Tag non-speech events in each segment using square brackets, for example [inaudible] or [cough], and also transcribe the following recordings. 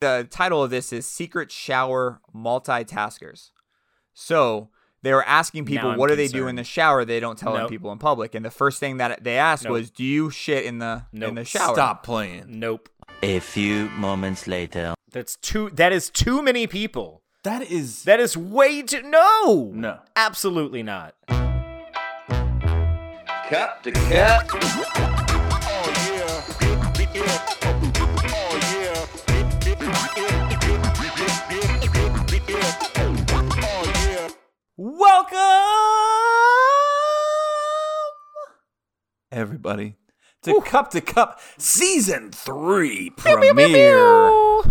The title of this is Secret Shower Multitaskers. So they were asking people, I'm what do they do in the shower? They don't tell Nope. people in public. And the first thing that they asked Nope. was, "Do you shit in the in the shower?" Stop playing. Nope. A few moments later. That's too. That is too many people. That is That is way too. No. no. Absolutely not. Cup to cup. Welcome, everybody, to Cup to Cup Season Three premiere,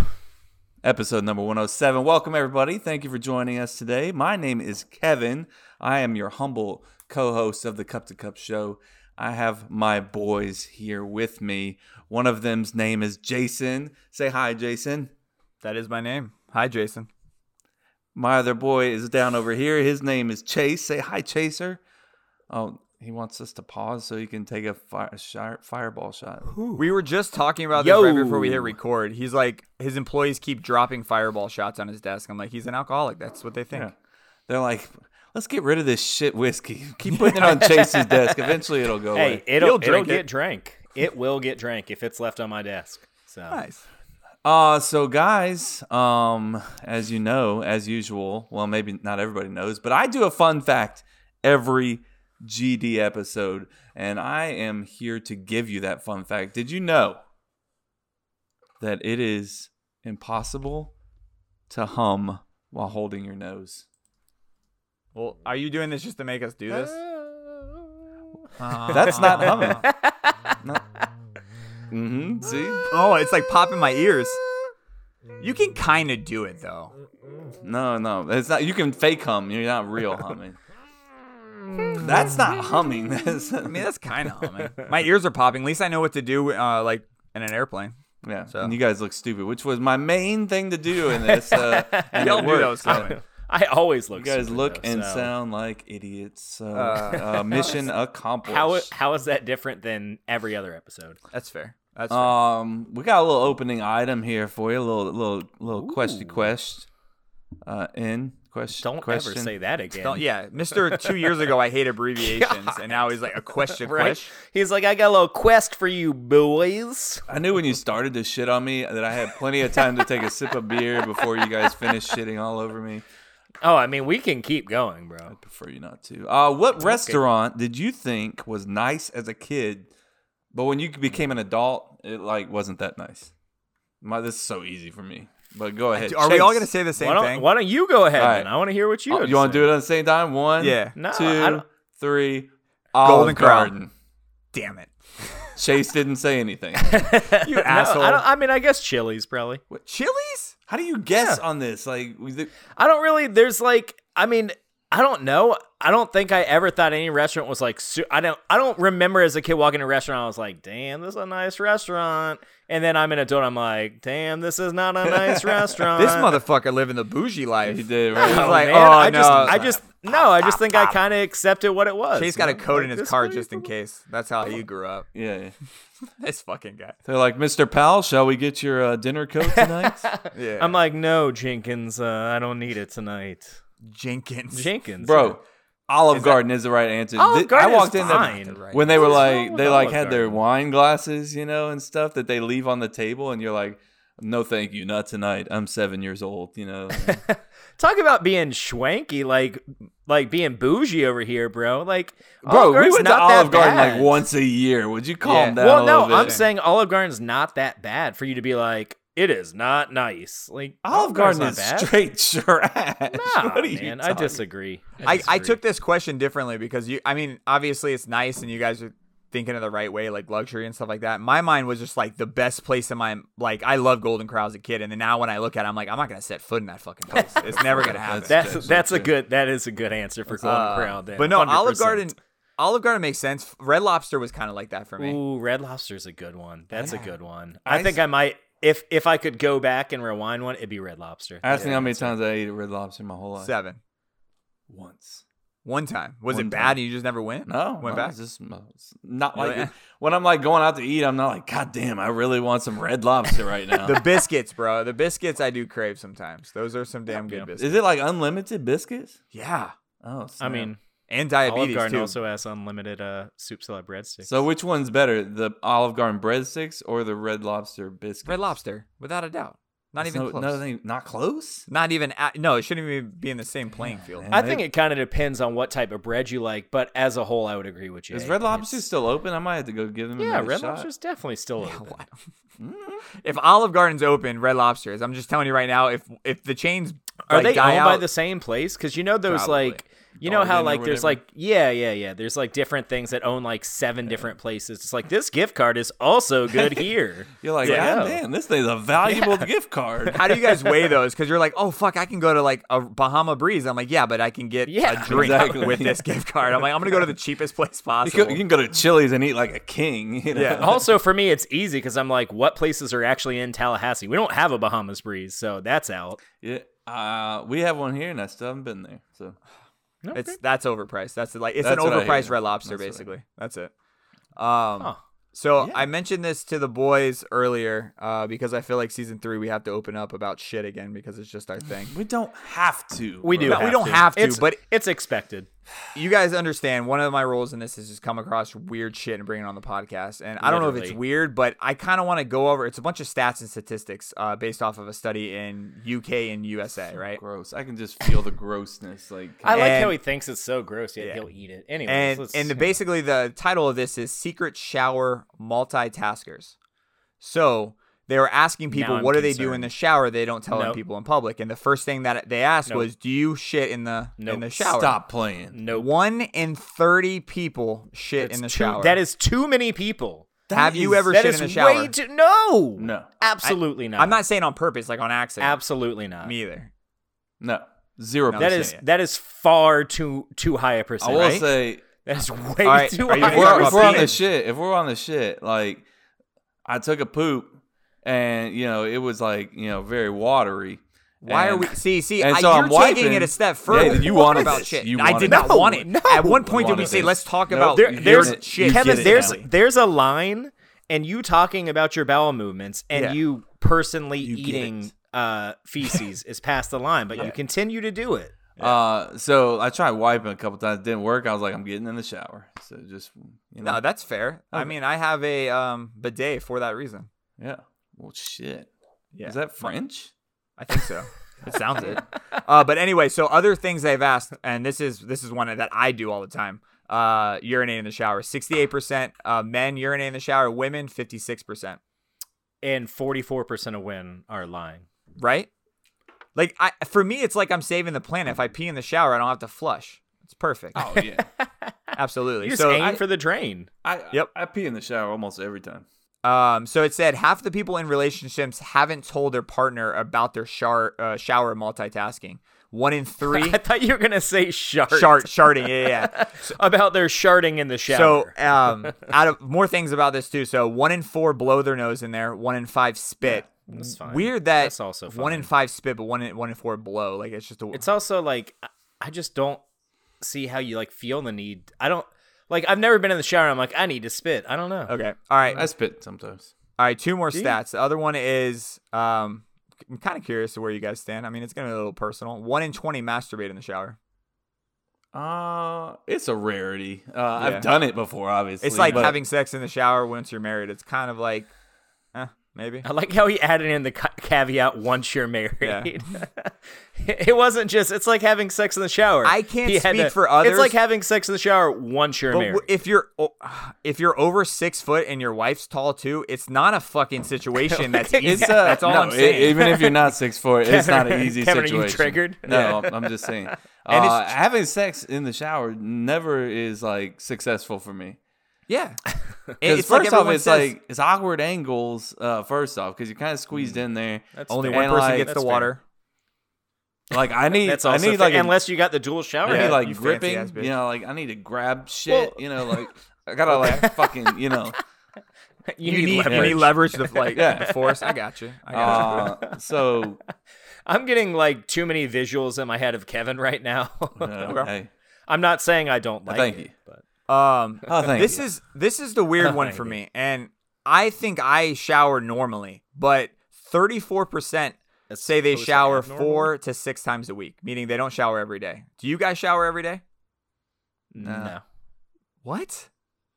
episode number one hundred seven. Welcome, everybody. Thank you for joining us today. My name is Kevin. I am your humble co-host of the Cup to Cup show. I have my boys here with me. One of them's name is Jason. Say hi, Jason. That is my name. Hi, Jason. My other boy is down over here. His name is Chase. Say hi, Chaser. Oh, he wants us to pause so he can take a fire, shot, fireball shot. We were just talking about this right before we hit record. He's like, his employees keep dropping fireball shots on his desk. I'm like, he's an alcoholic. That's what they think. Yeah. They're like, let's get rid of this shit whiskey. [laughs] Keep [laughs] putting it on Chase's desk. Eventually, it'll go Hey, away. it'll You'll it'll drink get it. drank. It will get drank if it's left on my desk. So Nice. Uh, so guys, um, as you know, as usual, well, maybe not everybody knows, but I do a fun fact every GD episode, and I am here to give you that fun fact. Did you know that it is impossible to hum while holding your nose? Well, are you doing this just to make us do this? [laughs] That's not humming. no. [laughs] Mm-hmm. See? Oh, it's like popping my ears. You can kind of do it though. No, no, it's not. You can fake hum. You're not real humming. [laughs] That's not humming. [laughs] That's, I mean, that's kind of humming. My ears are popping. At least I know what to do, uh, like in an airplane. Yeah, So- and you guys look stupid, which was my main thing to do in this. Uh, [laughs] and Y'all it knew that was coming. I always look. You guys stupid, look though, and so. sound like idiots. So, Uh, uh, [laughs] mission accomplished. How how is that different than every other episode? That's fair. That's fair. um, we got a little opening item here for you. A little, little, little question, quest. Uh, in question. Don't question. ever say that again. Don't, yeah, Mister. Two years ago, I hate abbreviations, [laughs] and now he's like a question. Right? Question. He's like, I got a little quest for you, boys. I knew when you started to shit on me that I had plenty of time to take a sip of beer before you guys finished shitting all over me. Oh, I mean, we can keep going, bro. I prefer you not to. Uh, what restaurant did you think was nice as a kid, but when you became an adult, it like wasn't that nice? My, this is so easy for me. But go ahead. Are we all gonna say the same Why thing? why don't you go ahead? All Then? right. I want to hear what you. Oh, have you want to do it at the same time? One, Yeah. No, two, three. Golden Olive Corral. Garden. Damn it, Chase didn't say anything. [laughs] you [laughs] No, asshole. I, don't, I mean, I guess Chili's probably. What, Chili's? How do you guess on this? Like, it- I don't really. There's like, I mean, I don't know. I don't think I ever thought any restaurant was like. Su- I don't. I don't remember as a kid walking to a restaurant. I was like, "Damn, this is a nice restaurant." And then I'm in an adult. I'm like, "Damn, this is not a nice [laughs] restaurant." This motherfucker living the bougie life. he did right? He's Oh, like, man, oh, I just. I just, no, I just think I [laughs] kind of accepted what it was. Chase you got a know? code in his car just in case. That's how you [laughs] grew up. yeah, yeah. This fucking guy. They're like, Mr. Powell, shall we get your uh, dinner coat tonight? Yeah. I'm like, no, Jenkins, uh, I don't need it tonight. Jenkins. Jenkins, Bro, Olive Garden is the right answer. Olive Garden I walked is in fine. Right. when they were like they like Olive had their wine glasses, you know, and stuff that they leave on the table, and you're like, no, thank you, not tonight. I'm seven years old, you know. [laughs] Talk about being schwanky, like like being bougie over here, bro. Like, Bro, we went to not that Olive Garden bad. like once a year. Would you calm Yeah. down? Well, no? I'm saying Olive Garden's not that bad for you to be like, it is not nice. Like Olive Garden is bad. [laughs] straight trash. Nah, what are you man, I disagree. I, I took this question differently because you I mean obviously it's nice and you guys are thinking of the right way like luxury and stuff like that. My mind was just like the best place in my like I love Golden Corral as a kid and then now when I look at it I'm like I'm not gonna set foot in that fucking [laughs] place. It's never gonna happen. That's That's that's a good that is a good answer for Golden Uh, Corral. Then, but no, Olive 100%. Garden Olive Garden makes sense. Red Lobster was kind of like that for me. Ooh, Red Lobster's a good one. That's a good one. I I think I might if if I could go back and rewind one, it'd be Red Lobster. Ask me Yeah, how many that's it. times I ate a Red Lobster in my whole life. Seven. Once. One time. Was One it bad time. and you just never went? No, Went no, back? it's just it's not like it. when I'm like going out to eat. I'm not like, God damn, I really want some red lobster right [laughs] now. The biscuits, bro. The biscuits I do crave sometimes. Those are some damn good Yeah. biscuits. Is it like unlimited biscuits? Yeah. Oh, I mean, And diabetes Olive Garden too. also has unlimited uh, soup salad breadsticks. So which one's better, the Olive Garden breadsticks or the Red Lobster biscuits? Red Lobster, without a doubt. Not even No- close. no, not close. Not even. At, no, it shouldn't even be in the same playing field. man. I think it kind of depends on what type of bread you like, but as a whole, I would agree with you. Is Red Lobster It's- still open? I might have to go give them. Yeah, another Red shot. Lobster's definitely still open. [laughs] If Olive Garden's open, Red Lobster is. I'm just telling you right now. If if the chains Are like, they die owned out, by the same place? Because you know those Probably. like you know how like there's like yeah yeah yeah there's like different things that own like seven different places. It's like this gift card is also good [laughs] here. You're like, Yeah. God damn, this thing's a valuable gift card. [laughs] How do you guys weigh [laughs] those? Because you're like, oh fuck, I can go to like a Bahama Breeze. I'm like, yeah, but I can get Yeah, a drink exactly. with this gift card. I'm like, I'm gonna go to the cheapest place You possible. can, you can go to Chili's and eat like a king. You know? Yeah. also for me, it's easy because I'm like, what places are actually in Tallahassee? We don't have a Bahamas Breeze, so that's out. yeah. Uh, we have one here, and I still haven't been there. So It's that's overpriced. That's like it's That's an overpriced. Red Lobster, That's what I basically. That's it. Um, Huh. so Yeah. I mentioned this to the boys earlier uh, because I feel like season three we have to open up about shit again because it's just our thing. we don't have to. We do. No, have we don't to. have to, It's, but- it's expected. You guys understand one of my roles in this is just come across weird shit and bring it on the podcast. And I don't know if it's weird, but I kind of want to go over. It's a bunch of stats and statistics uh, based off of a study in UK and USA, right? Gross. I can just feel the grossness. Like I like And- how he thinks it's so gross, yet Yeah. he'll eat it. Anyways, And let's- and the, yeah. basically the title of this is Secret Shower Multitaskers. So they were asking people, I'm what do they do in the shower? They don't tell Nope. people in public. And the first thing that they asked Nope. was, "Do you shit in the in the shower?" stop playing. Nope. One in thirty people shit That's in the too- shower. That is too many people. Have you ever That shit is in the shower? way too. No. No. Absolutely not. I'm not saying on purpose, like on accident. Absolutely not. Me either. No. Zero. No, That percent. is yeah. that is far too too high a percent. I will right? say that is way All right, too are you high. if we're, if we're on the shit, if we're on the shit, like I took a poop and you know it was like you know very watery. Why are And- we? See, see, and I, so you're I'm taking wiping. it a step Yeah, further. you wanted about this. shit. You I wanted did not this. want it. No, At one no. point, did we wanted say, this. let's talk Nope. about There- You there's get it. shit? You Kevin. get it There's now. there's a line, and you talking about your bowel movements, and Yeah. you personally You get eating it. uh, feces is past the line, but [laughs] you continue to do it. Uh, so I tried wiping a couple times, didn't work. I was like, I'm getting in the shower. So just you know, No, that's fair. I Okay. mean, I have a um, bidet for that reason. yeah. Well, shit. Yeah, Is that French? I think so. It sounds it. [laughs] Uh, but anyway, so other things they've asked, and this is this is one that I do all the time. Uh, urinate in the shower. Sixty-eight percent uh, men urinate in the shower. Women, fifty-six percent. And 44 percent of women are lying. Right? Like I, for me, it's like I'm saving the planet. If I pee in the shower, I don't have to flush. It's perfect. Oh yeah. [laughs] Absolutely. You just so aim I- for the drain. I Yep. I pee in the shower almost every time. Um, so it said half the people in relationships haven't told their partner about their shower uh, shower multitasking. One in three [laughs] I thought you were gonna say shart. shart sharding. Yeah, yeah. [laughs] about their sharting in the shower. So [laughs] um, out of more things about this too. So one in four blow their nose in there. One in five spit. That's fine. Weird that That's also one in five spit, but one in one in four blow. Like it's just a. It's also like I just don't see how you like feel the need. I don't like I've never been in the shower. I'm like I need to spit. I don't know. okay. All right. I spit sometimes. All right. Two more you? stats. The other one is um. I'm kind of curious to where you guys stand. I mean, it's gonna be a little personal. One in twenty masturbate in the shower. Uh, it's a rarity. Uh, Yeah. I've done it before, obviously. It's like but- having sex in the shower once you're married. It's kind of like, maybe. I like how he added in the caveat once you're married. Yeah. [laughs] it wasn't just it's like having sex in the shower. I can't He speak to- for others. It's like having sex in the shower once you're But married. if you're if you're over six foot and your wife's tall too, it's not a fucking situation that's [laughs] easy. It's uh, that's all no, I'm saying. even if you're not six foot, it's not an easy situation. Kevin, are you triggered? No, I'm just saying. [laughs] And Uh, it's- having sex in the shower never is like successful for me. Yeah, [laughs] Because it's first like off, it's says, like it's awkward angles. Uh, first off, because you're kind of squeezed in there. That's only fair. one person like- gets the That's water. Like I need, [laughs] That's I need fair, like a- unless you got the dual shower. I Yeah, need like you fancy gripping. ass bitch. You know, like I need to grab [laughs] shit. Well- you know, like I gotta like fucking. You know. you, You, need, need, you leverage. need leverage to like Yeah. the force. I got you. I got Uh, so I'm getting like too many visuals in my head of Kevin right now. uh, hey, I'm not saying I don't like thank it, you. but Um, Oh, thank this you. is this is the weird [laughs] one for me, and I think I shower normally, but thirty four percent say they shower abnormal? four to six times a week, meaning they don't shower every day. Do you guys shower every day? no, What?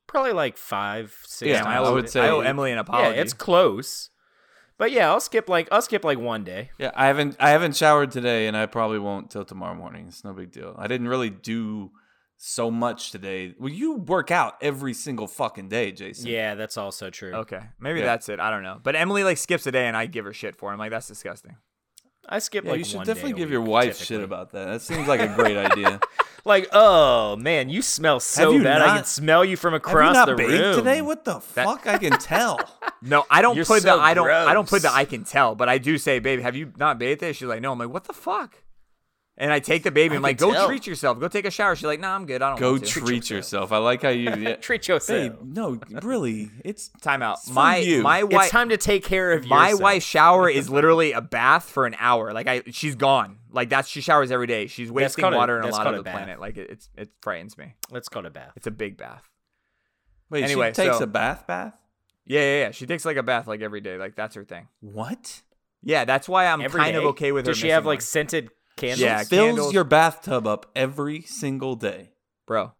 probably like five, six. Yeah, times I, I would say- I owe Emily an apology. yeah, it's close. But yeah, I'll skip like I'll skip like one day. Yeah, I haven't I haven't showered today, and I probably won't till tomorrow morning. It's no big deal. I didn't really do so much today. Well, you work out every single fucking day, Jason. Yeah, that's also true. okay. Maybe Yeah. that's it. I don't know. But Emily like skips a day, and I give her shit for. it. I'm like, that's disgusting. I skip Yeah, like you should one definitely day a give your wife typically. shit about that. That seems like a great [laughs] idea. Like, oh man, you smell so you bad. I can smell you from Have you across not the bathed room today? What the fuck? I can tell. [laughs] No, I don't You're put so the I don't I don't put the. I can tell, but I do say, babe, have you not bathed today? She's like, no. I'm like, what the fuck? And I take the baby. I'm like, go tell. treat yourself. Go take a shower. She's like, nah, I'm good. I don't Go want to. Go treat yourself. I like how you. [laughs] Yeah. Treat yourself. Babe, no, really, it's Time out. It's My you. my It's time to take care of you. my yourself. wife's shower is [laughs] literally a bath for an hour. Like I, she's gone. Like that's she showers every day. She's wasting called a- water in a that's lot of a the bath. planet. Like it, it's it frightens me. Let's go to bath. It's a big bath. wait. Anyway, she takes so- a bath bath. Yeah, yeah, yeah. She takes like a bath like every day. Like that's her thing. What? Yeah, that's why I'm Every kind of okay with her. Does she have missing like scented candles? Yeah, Fills candles. your bathtub up every single day. bro?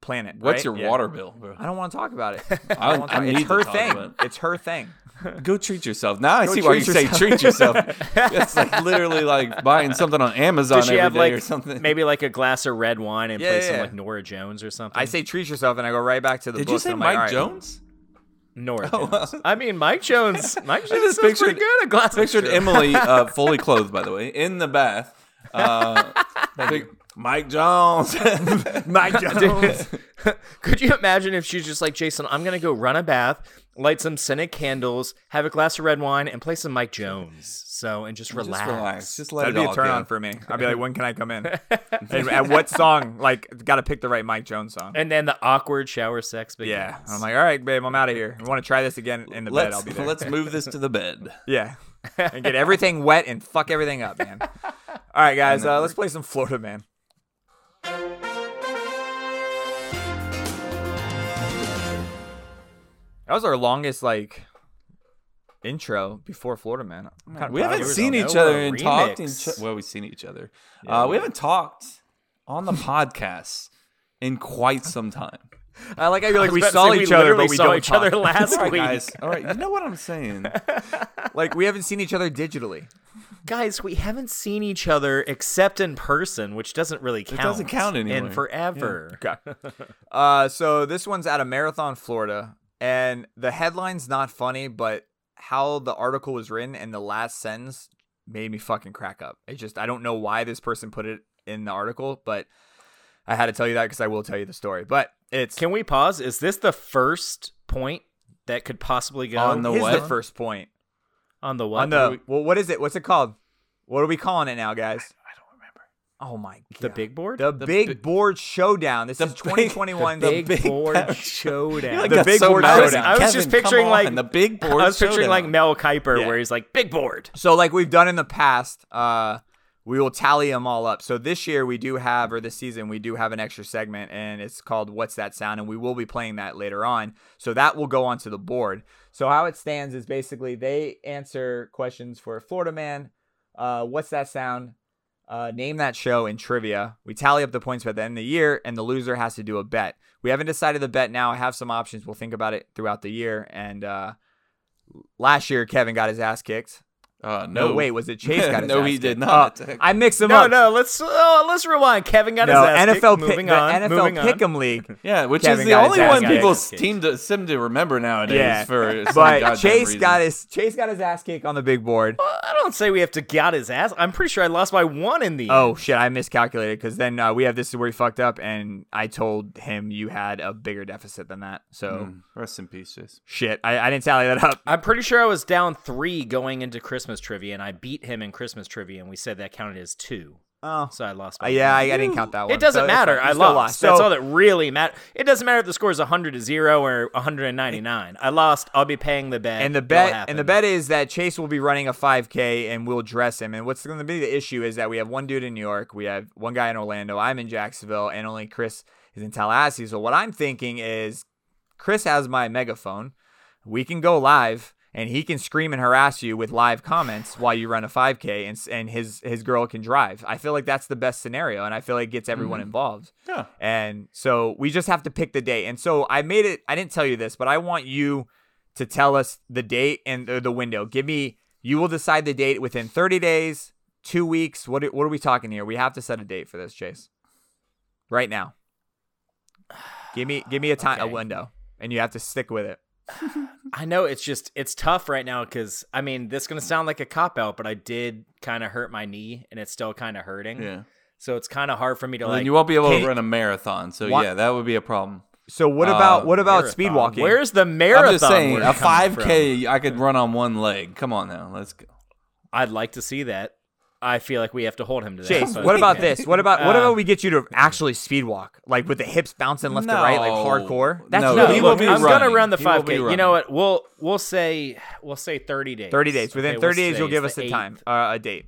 Planet. What's right? your Yeah. water bill, bro? I don't want to talk about it. I- [laughs] I don't wanna I need it's to her talk thing. about it. It's her thing. [laughs] Go treat yourself. Now I Go see why you treat say treat yourself. [laughs] It's like literally like buying something on Amazon Does she every have day like or something. maybe like a glass of red wine and Yeah, play yeah, some like Norah Jones or something? I say treat yourself, and I go right back to the Did book. you say Mike like, all right. Jones? Norah Oh, Jones. I mean, Mike Jones. Mike Jones just is pretty pictured- good. A glass Pictured Emily uh, fully clothed, by the way, in the bath. Uh, pic- Mike Jones. [laughs] Mike Jones. [laughs] Could you imagine if she's just like Jason? I'm gonna go run a bath, light some scented candles, have a glass of red wine, and play some Mike Jones. So and just relax. Just relax. Just let That'd it be all a turn go. on for me. I'd be like, when can I come in? [laughs] and at what song? Like, got to pick the right Mike Jones song. And then the awkward shower sex begins. Yeah. I'm like, all right, babe, I'm out of here. I want to try this again in the bed? Let's, I'll be there. let's move this to the bed. Yeah. [laughs] and get everything wet and fuck everything up, man. All right, guys, uh, let's play some Florida Man. That was our longest like intro before Florida Man. Kinda We haven't seen each other and talked. In ch- well, we've seen each other. uh, we haven't talked on the [laughs] podcast in quite some time. I like how you're like we saw each we other, but we saw don't each other [laughs] last All right, week. guys. All right, you know what I'm saying. [laughs] like we haven't seen each other digitally. Guys, we haven't seen each other except in person, which doesn't really count. It doesn't count anymore. In forever. Okay. [laughs] uh, so this one's out of Marathon, Florida, and the headline's not funny, but how the article was written and the last sentence made me fucking crack up. It just I don't know why this person put it in the article, but I had to tell you that because I will tell you the story. But it's Can we pause? Is this the first point that could possibly go On the what? the first point on the what? on the well. What is it? What's it called? What are we calling it now, guys? I don't remember. Oh my god. the big board? The, The big big- board showdown. This The is 2021. the big, big board board. showdown. Like, The big so board showdown. I was Kevin, just picturing, on, like- the big board. I was picturing showdown. like Mel Kiper, Yeah. where he's like, big board. So like we've done in the past, uh, we will tally them all up. So this year we do have, or this season we do have an extra segment, and it's called "What's That Sound?" and we will be playing that later on. So that will go onto the board. So how it stands is basically they answer questions for Florida Man. Uh, what's that sound? Uh, name that show in trivia. We tally up the points by the end of the year, and the loser has to do a bet. We haven't decided the bet now. I have some options. We'll think about it throughout the year. And uh, last year, Kevin got his ass kicked. Uh, No, no, wait, was it Chase got [laughs] his No, ass he kicked? did not. Oh, I mixed them No, up. no, no, let's oh, let's rewind. Kevin got No, his ass NFL kicked. pick, moving the on. NFL moving on. Pick'em League. [laughs] Yeah, which Kevin is the only one people seem to seem to remember nowadays. Yeah, for some [laughs] but Chase reason. got his Chase got his ass kicked on the big board. Well, I don't say we have to got his ass. I'm pretty sure I lost by one in the Oh end. shit, I miscalculated because then uh, we have this is where he fucked up, and I told him you had a bigger deficit than that. So Mm, rest in peace, Chase. shit, I, I didn't tally that up. I'm pretty sure I was down three going into Christmas trivia, and I beat him in Christmas trivia, and we said that counted as two. Oh, so I lost. uh, my yeah, I. I didn't count that one. It doesn't So matter. I lost. So, That's all that really matters. It doesn't matter if the score is 100 to 0 or 199. I lost. I'll be paying the bet. and the bet and the bet is that Chase will be running a 5K and we'll dress him. And what's going to be the issue is that we have one dude in New York, we have one guy in Orlando, I'm in Jacksonville, and only Chris is in Tallahassee. So what I'm thinking is Chris has my megaphone. We can go live and he can scream and harass you with live comments while you run a 5K and and his his girl can drive. I feel like that's the best scenario and I feel like it gets everyone mm-hmm. involved. Yeah. And so we just have to pick the date. And so I made it I didn't tell you this, but I want you to tell us the date and the, the window. Give me you will decide the date within 30 days, 2 weeks. What are- what are we talking here? We have to set a date for this, Chase. Right now. Give me give me a time a window and you have to stick with it. [sighs] I know it's just it's tough right now because I mean this is gonna sound like a cop out, but I did kind of hurt my knee and it's still kind of hurting. Yeah. So it's kind of hard for me to Well, like. then you won't be able to run a marathon. So Why- yeah, that would be a problem. So what Uh, about what about speed walking? Where's the marathon? I'm just saying, word a coming from? 5K I could run on one leg. Come on now, let's go. I'd like to see that. I feel like we have to hold him to that. Chase, but- what about [laughs] this? What about what Uh, about we get you to actually speed walk, like with the hips bouncing left to right, like No. hardcore? That's No, No, he what will look, be we- I'm gonna run the He will 5K. You running. know what? We'll we'll say we'll say 30 days. 30 days. Within Okay, 30 we'll days, you'll say give it's us the 8th. time, uh, a date.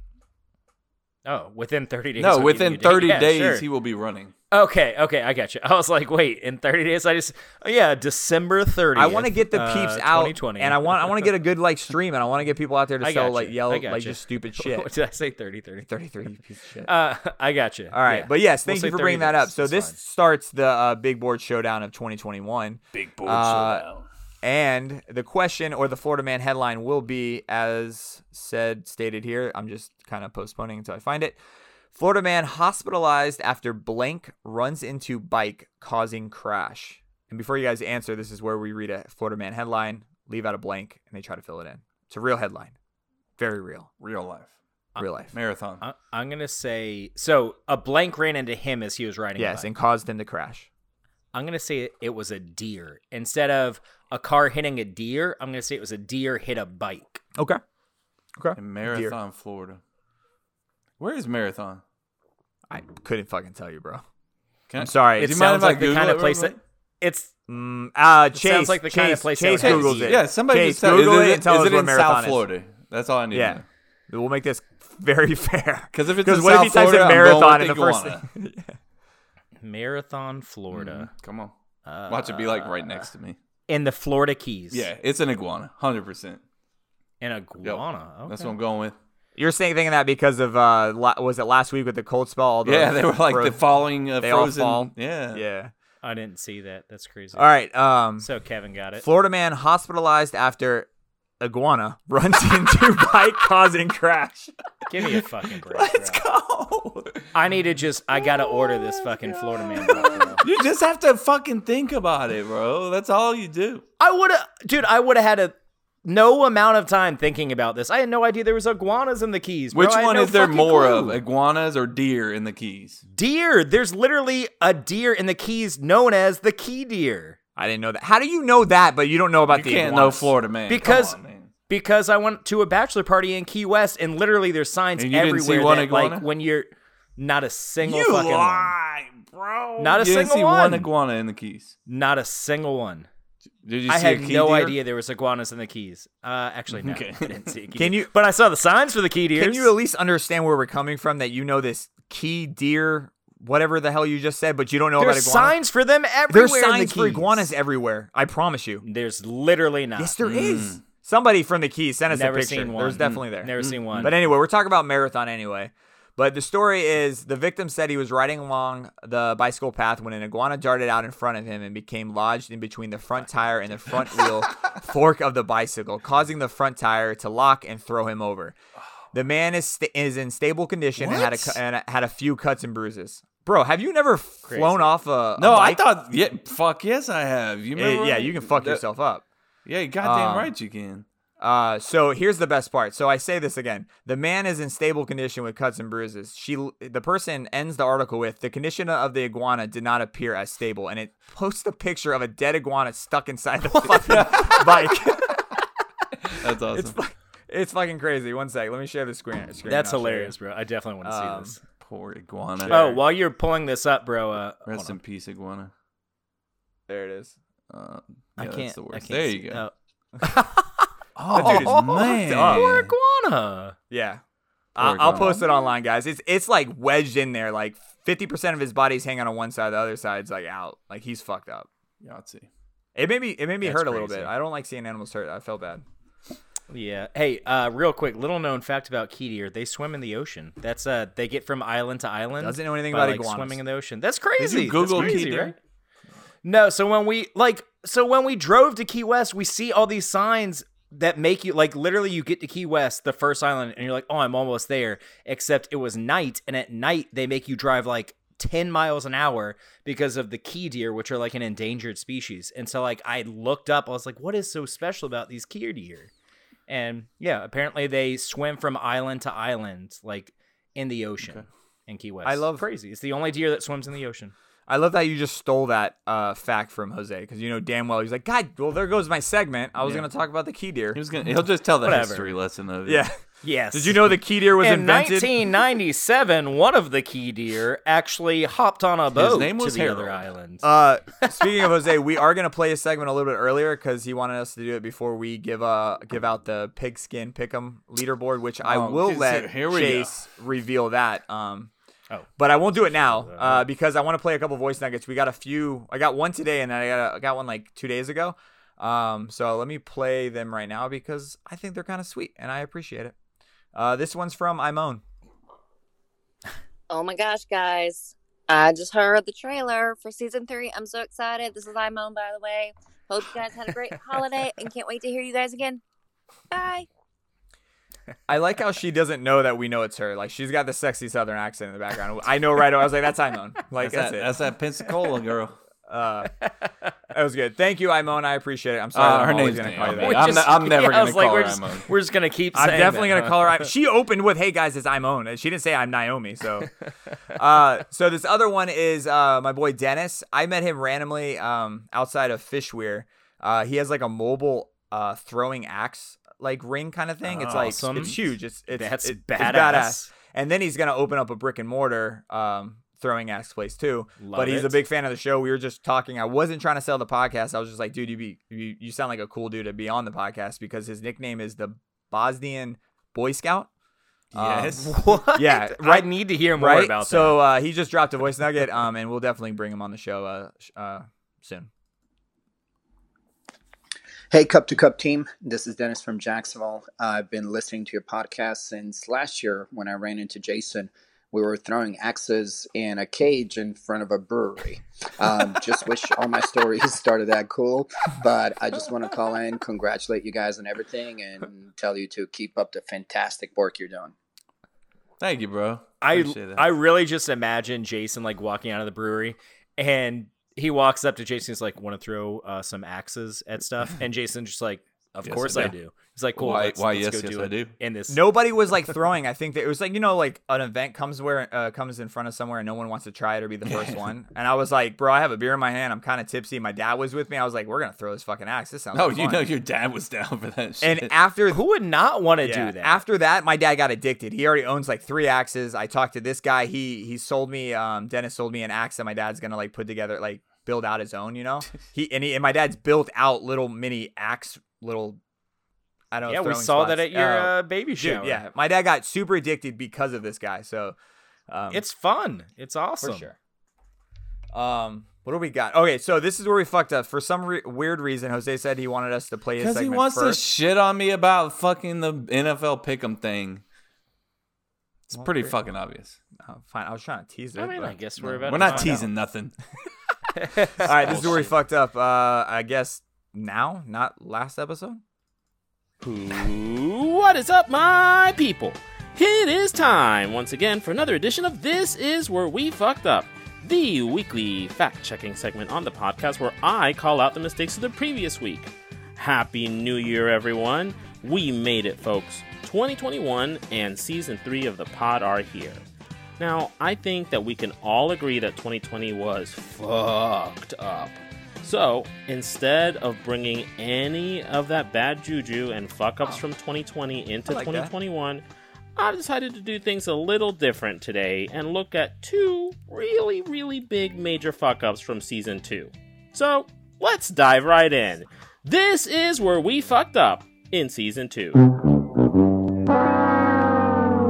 Oh, within 30 days. No, within you a date. 30 Yeah, days sure. he will be running. Okay, okay, I got you. [laughs] I was like, wait, in 30 days, I just, oh, yeah, December 30th. I want to get the uh, peeps out, 2020. and I want I want to get a good like [laughs] stream, and I want to get people out there to I sell like you. yell like you. just stupid [laughs] shit. what shit. did I say? 30, 30. 33 you piece of shit. Uh, I got you. All right, Yeah. but yes, We'll thank you for 30 bringing that up. So That's this fine. starts the uh, big board showdown of 2021. Big board showdown. And the question or the Florida Man headline will be, as said, stated here. I'm just kind of postponing until I find it. Florida man hospitalized after blank runs into bike causing crash. And before you guys answer, this is where we read a Florida man headline, leave out a blank, and they try to fill it in. It's a real headline. Very real. Real life. Uh, real life. Marathon. I- I'm going to say, so a blank ran into him as he was riding a Yes, bike. and caused him to crash. I'm going to say it, it was a deer. Instead of a car hitting a deer, I'm going to say it was a deer hit a bike. Okay. Okay. In Marathon, Florida. Where is Marathon? I couldn't fucking tell you, bro. Can I'm sorry. Do It you mind sounds if I like the Google kind of it place that it's Mm, uh, It Chase. sounds like the Chase, kind of place that Chase would have Googles it. Yeah, somebody Chase, just tell, Google is it it, and tell is us it what in marathon South is. Florida? That's all I need Yeah. to know. We'll make this very [laughs] fair. [laughs] Because if it's Because in what if South he types Florida, in I'm going marathon with and the first iguana. thing? [laughs] Marathon, Florida. Come on. Uh, Watch it be like right next to me. in the Florida Keys. Yeah, it's an iguana. 100%. An iguana. Okay. That's what I'm going with. You're saying thinking that because of uh, la- was it last week with the cold spell? All the Yeah, they were like fro- the falling uh, they all fall. Yeah. Yeah. I didn't see that. That's crazy. All right. Um, So Kevin got it. Florida man hospitalized after iguana [laughs] runs into bike causing crash. Give me a fucking break. Let's bro. go. I need to just. I gotta order this oh fucking Florida man bro. You just have to fucking think about it, bro. That's all you do. I would have, dude. I would have had a no amount of time thinking about this. I had no idea there was iguanas in the Keys. bro. Which one no is there more clue. of, iguanas or deer in the Keys? Deer. There's literally a deer in the Keys known as the key deer. I didn't know that. How do you know that, but you don't know about You the can't know? Florida man. Because- on, man. Because I went to a bachelor party in Key West, and literally there's signs And you didn't everywhere see one that, iguana? like when you're not a single You fucking one. lie, bro. Not a you didn't single see one. one iguana in the Keys. Not a single one. Did you I see a had key no deer? idea there was iguanas in the Keys. Uh, actually, no, Okay. I didn't see a key [laughs] Can deer. you- But I saw the signs for the key deer. Can you at least understand where we're coming from? That you know this key deer, whatever the hell you just said, but you don't know There's about iguana. signs for them everywhere. There's signs for iguanas everywhere. I promise you. There's literally not. Yes, there is. Mm. Somebody from the Keys sent us Never a picture. seen one. There's mm. definitely there. Never seen mm. one. But anyway, we're talking about marathon anyway. But the story is the victim said he was riding along the bicycle path when an iguana darted out in front of him and became lodged in between the front tire and the front wheel [laughs] fork of the bicycle, causing the front tire to lock and throw him over. The man is sta is in stable condition and had a cu- and had a few cuts and bruises. Bro, have you never flown off a, a No, I bike? thought. Yeah, fuck yes, I have. You Eh, remember? yeah, you can fuck that- yourself up. Yeah, goddamn Um, right you can. Uh, so here's the best part. So I say this again: the man is in stable condition with cuts and bruises. She, the person, ends the article with the condition of the iguana did not appear as stable, and it posts a picture of a dead iguana stuck inside the [laughs] fucking [laughs] bike. [laughs] That's awesome. it's fu- it's fucking crazy. One sec, let me share the screen. screen That's I'll show you. hilarious, bro. I definitely want to Um, see this. Poor iguana. Oh, while you're pulling this up, bro. Uh, hold Rest on. in peace, iguana. There it is. Uh, I can't. That's the I can't there see- you go. oh. [laughs] Oh, dude man. Poor iguana. Yeah. Poor I'll, I'll post it online, guys. It's it's like wedged in there. Like fifty percent of his body's hanging on one side, the other side's like out. Like he's fucked up. Yahtzee. It made me it made me That's hurt a little crazy. bit. I don't like seeing animals hurt. I felt bad. Yeah. Hey, uh, real quick, little known fact about key deer: they swim in the ocean. That's uh, they get from island to island. Doesn't know anything by, about like, iguanas. swimming in the ocean. That's crazy. That's Google crazy, key deer? right? No. So when we like, so when we drove to Key West, we see all these signs that make you like literally you get to Key West, the first island, and you're like, oh, I'm almost there. Except it was night, and at night they make you drive like 10 miles an hour because of the key deer, which are like an endangered species. And so like I looked up, I was like, what is so special about these key deer? And yeah, apparently they swim from island to island, like in the ocean in Key West. I love- crazy. It's the only deer that swims in the ocean. I love that you just stole that uh, fact from Jose because you know damn well he's like, God, well there goes my segment. I was Yeah. gonna talk about the key deer. He was gonna. He'll just tell the Whatever. history lesson of it. Yeah. Yes. Did you know the key deer was invented? in 1997, one of the key deer actually hopped on a boat name was to the Harold. other island. Uh, speaking of Jose, we are gonna play a segment a little bit earlier because he wanted us to do it before we give uh give out the pigskin pick'em leaderboard, which I Oh, will let here we go. Chase reveal that. Um, Oh. but I won't do it now uh, because I want to play a couple voice nuggets. We got a few. I got one today, and then I got I got one like two days ago. Um, so let me play them right now because I think they're kind of sweet and I appreciate it. Uh, this one's from Imone. Oh my gosh, guys. I just heard the trailer for season three. I'm so excited. This is Imone, by the way. Hope you guys had a great [laughs] holiday and can't wait to hear you guys again. Bye. I like how she doesn't know that we know it's her. Like she's got the sexy southern accent in the background. I know right away. I was like, that's Imone. Like That's, that's, that. it. That's that Pensacola girl. Uh, [laughs] that was good. Thank you, Imone. I appreciate it. I'm sorry. Uh, that her I'm name's gonna call you that. I'm ne- I'm never yeah, gonna was like, call we're just, Imone. We're just gonna keep. Saying I'm definitely that, gonna huh? call her. I- She opened with, "Hey guys, it's Imone." She didn't say I'm Naomi. So, [laughs] uh, so this other one is uh, my boy Dennis. I met him randomly um, outside of Fishweir. Uh, he has like a mobile uh, throwing axe like ring kind of thing. It's like Awesome. it's huge. It's it's That's it- it's badass. And then he's gonna open up a brick and mortar um, throwing axe place too. Love but he's a big fan of the show. We were just talking. I wasn't trying to sell the podcast. I was just like, dude, you be you, you sound like a cool dude to be on the podcast because his nickname is the Bosnian Boy Scout. Um, Yes. [laughs] [laughs] What? Yeah, I right- need to hear more right. about so uh, he just dropped a voice nugget, um, and we'll definitely bring him on the show uh, uh, soon. Hey, Cup to Cup team. This is Dennis from Jacksonville. I've been listening to your podcast since last year when I ran into Jason. We were throwing axes in a cage in front of a brewery. Um, just wish all my stories [laughs] started that cool. But I just want to call in, congratulate you guys on everything, and tell you to keep up the fantastic work you're doing. Thank you, bro. I Appreciate that. I really just imagine Jason like walking out of the brewery and he walks up to Jason. He's like, "Want to throw uh, some axes at stuff?" [laughs] And Jason just like, "Of Yes, course I I do. It's like, "Cool, Why- let's, why, let's yes, go yes, do I it do. in this." Nobody was like [laughs] throwing. I think that it was like you know like an event comes where uh, comes in front of somewhere and no one wants to try it or be the first [laughs] one. And I was like, bro, I have a beer in my hand. I'm kind of tipsy. My dad was with me. I was like, we're gonna throw this fucking axe. This sounds. Oh, like you fun." know your dad was down for that shit. And after Who would not want to Yeah, do that? After that, my dad got addicted. He already owns like three axes. I talked to this guy. He he sold me. Um, Dennis sold me an axe that my dad's gonna like put together, like build out his own. You know, [laughs] he and he and my dad's built out little mini axe, little. I don't know. yeah, we throwing saw that at your Oh, uh, baby show. dude, yeah, my dad got super addicted because of this guy. So, um, it's fun. It's awesome. for sure. Um, what do we got? Okay, so this is where we fucked up. For some re- weird reason, Jose said he wanted us to play his Because he wants first. to shit on me about fucking the NFL pick'em thing. It's Well, pretty great. fucking obvious. Oh, fine, I was trying to tease it. I mean, I guess we're about. We're not find teasing nothing. [laughs] All right, this is where we fucked up. Uh, I guess now, not last episode. What is up, my people? It is time once again for another edition of This Is Where We Fucked Up, the weekly fact checking segment on the podcast where I call out the mistakes of the previous week. Happy New Year, everyone! We made it, folks. 2021 and season 3 of the pod are here. Now, I think that we can all agree that 2020 was fucked up. So, instead of bringing any of that bad juju and fuck ups from 2020 into I like that. 2021, I've decided to do things a little different today and look at two really, really big major fuck ups from season 2. So, let's dive right in. This is where we fucked up in season 2.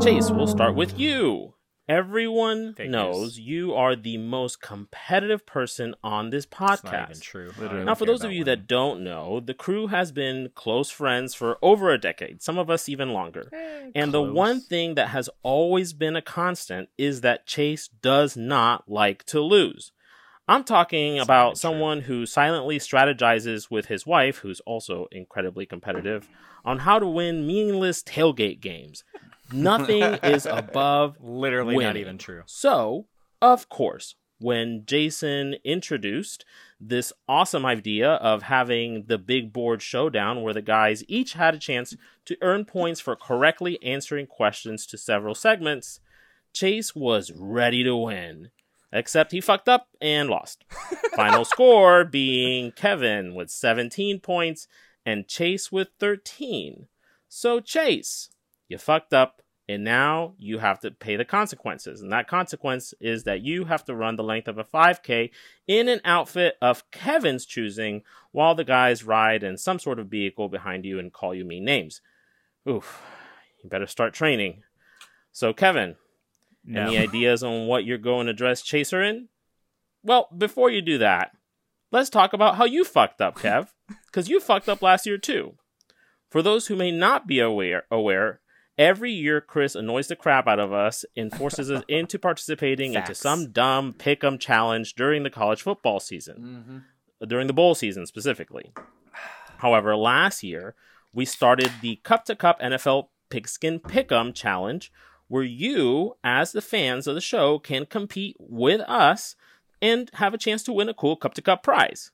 Chase, we'll start with you. Everyone Figures. knows you are the most competitive person on this It's not even podcast. true. Literally. Now, for those of you that don't know, the crew has been close friends for over a decade, some of us even longer. and the one thing that has always been a constant is that Chase does not like to lose. I'm talking about someone who silently strategizes with his wife, who's also incredibly competitive, on how to win meaningless tailgate games. [laughs] Nothing is above literally not winning. even true. So, of course, when Jason introduced this awesome idea of having the big board showdown where the guys each had a chance to earn points for correctly answering questions to several segments, Chase was ready to win. Except he fucked up and lost. Final score [laughs] being Kevin with 17 points and Chase with 13. So, Chase, you fucked up, and now you have to pay the consequences. And that consequence is that you have to run the length of a 5K in an outfit of Kevin's choosing while the guys ride in some sort of vehicle behind you and call you mean names. Oof, you better start training. So, Kevin, any ideas on what you're going to dress Chaser in? Well, before you do that, let's talk about how you fucked up, Kev, [laughs] because you fucked up last year too. For those who may not be aware, aware, every year Chris annoys the crap out of us and forces us [laughs] into participating into some dumb pick'em challenge during the college football season, mm-hmm. during the bowl season specifically. [sighs] However, last year we started the Cup to Cup NFL Pigskin Pick'em Challenge, where you, as the fans of the show, can compete with us and have a chance to win a cool Cup to Cup prize.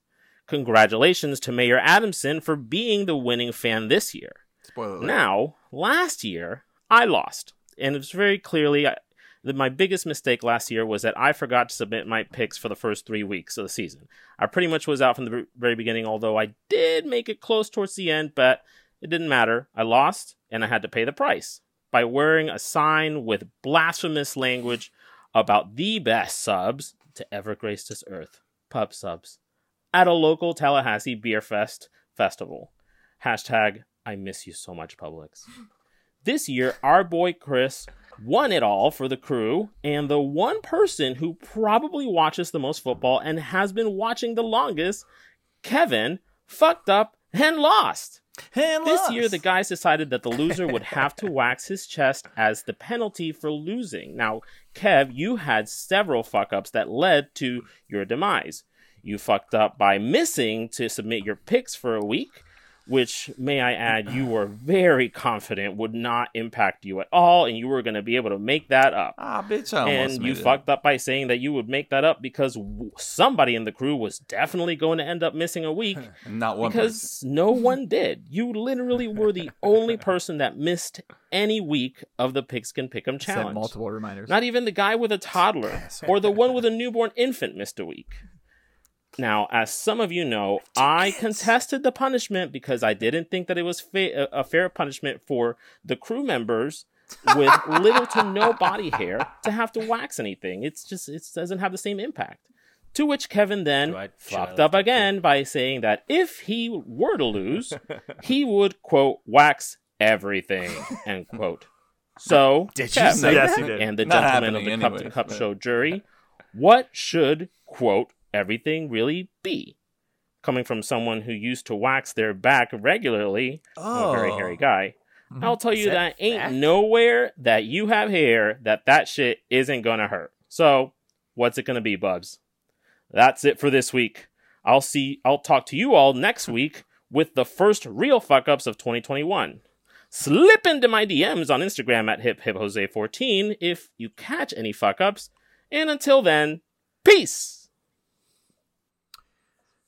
Congratulations to Mayor Adamson for being the winning fan this year. Spoiler alert. Now, last year, I lost. And it's very clearly uh, I, that my biggest mistake last year was that I forgot to submit my picks for the first three weeks of the season. I pretty much was out from the very beginning, although I did make it close towards the end, but it didn't matter. I lost, and I had to pay the price by wearing a sign with blasphemous language about the best subs to ever grace this earth pub subs at a local Tallahassee Beer Fest festival. Hashtag I miss you so much, Publix. This year, our boy Chris won it all for the crew, and the one person who probably watches the most football and has been watching the longest, Kevin, fucked up and lost. And This year, the guys decided that the loser would have to wax his chest as the penalty for losing. Now, Kev, you had several fuck ups that led to your demise. You fucked up by missing to submit your picks for a week, which, may I add, you were very confident would not impact you at all, and you were going to be able to make that up. Ah, bitch, I almost And you fucked up by saying that you would make that up because w- somebody in the crew was definitely going to end up missing a week [laughs] Not one person. because no [laughs] one did. You literally were the only person that missed any week of the Pigskin Pick'em Sent challenge. multiple reminders. Not even the guy with a toddler or the one with a newborn infant missed a week. Now, as some of you know, I contested the punishment because I didn't think that it was fa- a fair punishment for the crew members with [laughs] little to no body hair to have to wax anything. It's just it doesn't have the same impact. To which Kevin then I- fucked up that again by saying that if he were to lose, [laughs] he would quote wax everything end quote. So [laughs] Did you Kev, say Yes, you did. and the Not gentleman of the Cup to Cup but- Show jury, what should, quote, everything really be? Coming from someone who used to wax their back regularly, oh, a very hairy oh. guy, mm-hmm. I'll tell you that that ain't back? nowhere that you have hair that that shit isn't gonna hurt. So, what's it gonna be, Bubs? That's it for this week. I'll see. I'll talk to you all next week with the first real fuck ups of 2021. Slip into my DMs on Instagram at hip hip jose 14 if you catch any fuck ups. And until then, peace.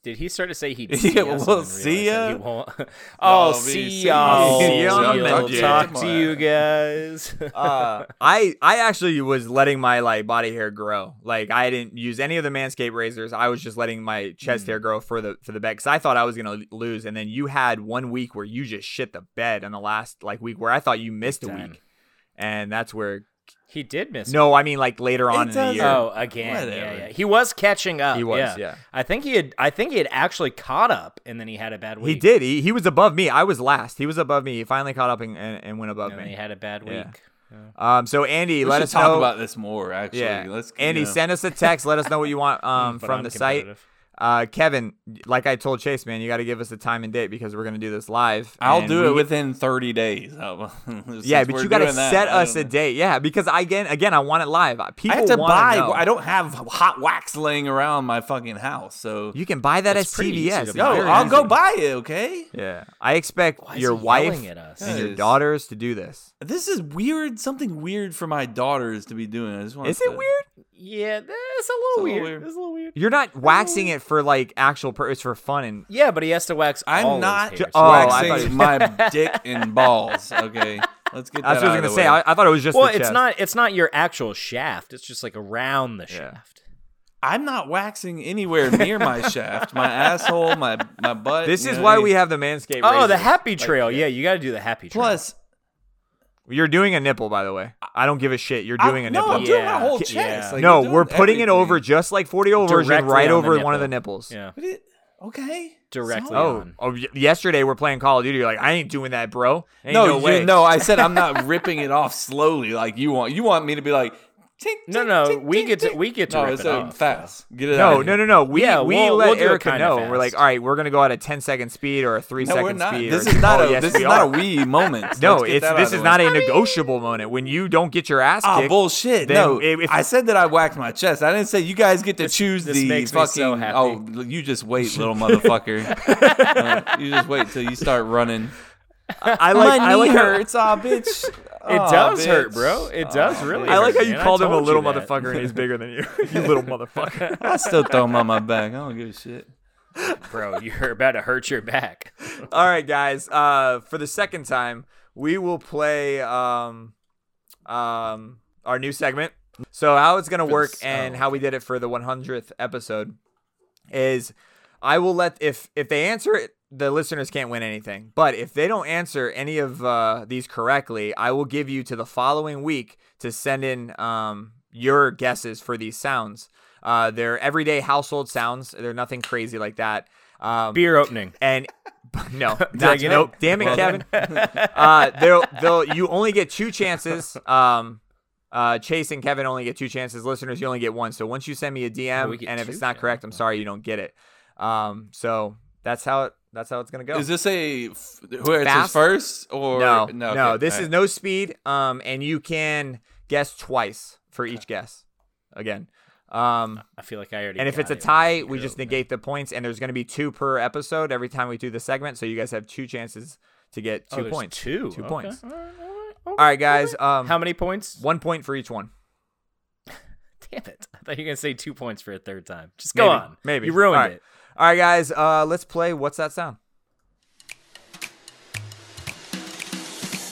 Did he start to say he'd [laughs] Yeah, see us well, and then see realize that ya. he won't? [laughs] [laughs] I'll oh, be see y'all. See you on the We'll talk to you guys. uh, I I actually was letting my like body hair grow. Like I didn't use any of the Manscaped razors. I was just letting my chest Hmm. hair grow for the for the bet because I thought I was gonna lose. And then you had one week where you just shit the bed in the last like week where I thought you missed a week. and that's where. He did miss. No, I mean like later on in the year. Oh, again. Yeah, Whatever. yeah. He was catching up. He was, yeah. yeah. I think he had. I think he had actually caught up, and then he had a bad week. He did. He, he was above me. I was last. He was above me. He finally caught up and, and, and went above me. And me. he had a bad week. Yeah. Um. So Andy, We let us talk know. about this more. Actually, yeah. let's Andy, you know. send us a text. let us know what you want [laughs] um from I'm the site. Competitive. Uh, Kevin, like I told Chase, man, you got to give us a time and date because we're gonna do this live. I'll and do we- it within 30 days. [laughs] Yeah, but you got to doing that, set us a date. Yeah, because I, again, again, I want it live. People I have to wanna buy. know. I don't have hot wax laying around my fucking house, so You can buy that It's at CVS. to It's yo, very I'll go buy it. Okay. Yeah, I expect your wife at us? and your daughters to do this. This is weird. Something weird for my daughters to be doing. I just want. Is it weird? Yeah, that's a It's little a little weird. weird. It's a little weird. You're not waxing it for like actual purpose for fun and Yeah, but he has to wax. I'm his not hairs. Oh, I waxing thought my [laughs] dick and balls. Okay, let's get that's that what I out was of gonna the say. way. I, I thought it was just well, the it's chest. not. It's not your actual shaft. It's just like around the Yeah. shaft. I'm not waxing anywhere near my [laughs] shaft, my asshole, my my butt. This you is know, why hey, we have the manscape. Oh, the razors. happy Like, trail. yeah, you got to do the happy trail. Plus, You're doing a nipple, by the way. I don't give a shit. You're I'm- doing a no, nipple. I'm doing my Yeah. whole Yeah. chest. Like, no, we're putting it over just like 40 old version, right on over one of the nipples. yeah, But it- okay. directly So- Oh, on. oh, y- yesterday we're playing Call of Duty. You're like, I ain't doing that, bro. Ain't no, no, you, way. no, I said I'm not [laughs] ripping it off slowly like you want. You want me to be like, tink, No, tink, no, tink, we tink, get to we get to no, rip it's it off. fast. Get it No, out. no, no, no. We Yeah, we we'll- let we'll Erica kinda know. We're like, all right, we're gonna go at a 10 second speed or a three No, second we're not. speed. This or- is not Oh, a yes, this is not a are. wee moment. No, Let's it's this is not a negotiable moment. When you don't get your ass Ah, kicked, bullshit. No, if- if- I said that I whacked my chest. I didn't say you guys get to This- choose this the fucking. so. Oh, you just wait, little motherfucker. Uh, [laughs] you just wait till you start running. I like my I like knee how- hurts, aw, bitch. It Aw, does hurt, bro. It does Aw, really bitch. I like how you man. Called him a little motherfucker and he's bigger than you. [laughs] you little motherfucker. I still throw him on my back. I don't give a shit. bro. You're about to hurt your back. All right, guys. Uh, for the second time, we will play um, um, our new segment. So how it's gonna work s- and oh, how we did it for the 100th episode is I will let if if they answer it, the listeners can't win anything. But if they don't answer any of uh, these correctly, I will give you to the following week to send in um, your guesses for these sounds. Uh, they're everyday household sounds. They're nothing crazy like that. Um, Beer opening. and [laughs] no, [laughs] that's, nope. Damn it, Kevin. [laughs] uh, they'll they'll you only get two chances. Um, uh, Chase and Kevin only get two chances. Listeners, you only get one. So once you send me a DM, and if it's not correct, I'm sorry you don't get it. Um, so that's how it that's how it's gonna go. Is this a who answers Fast? first or no, no? no, okay, this all is no speed. Um, and you can guess twice for each guess. Again. Um, I feel like I already. and if it's a got it. tie, we just opening. negate the points, and there's going to be two per episode every time we do the segment. So you guys have two chances to get Oh, two there's points. Two. Two Okay. points. All right, all right, All right, guys. Um, How many points? one point for each one. [laughs] Damn it! I thought you were gonna say two points for a third time. Just go Maybe, on. Maybe you ruined All right. it. All right, guys. Uh, let's play. What's that sound?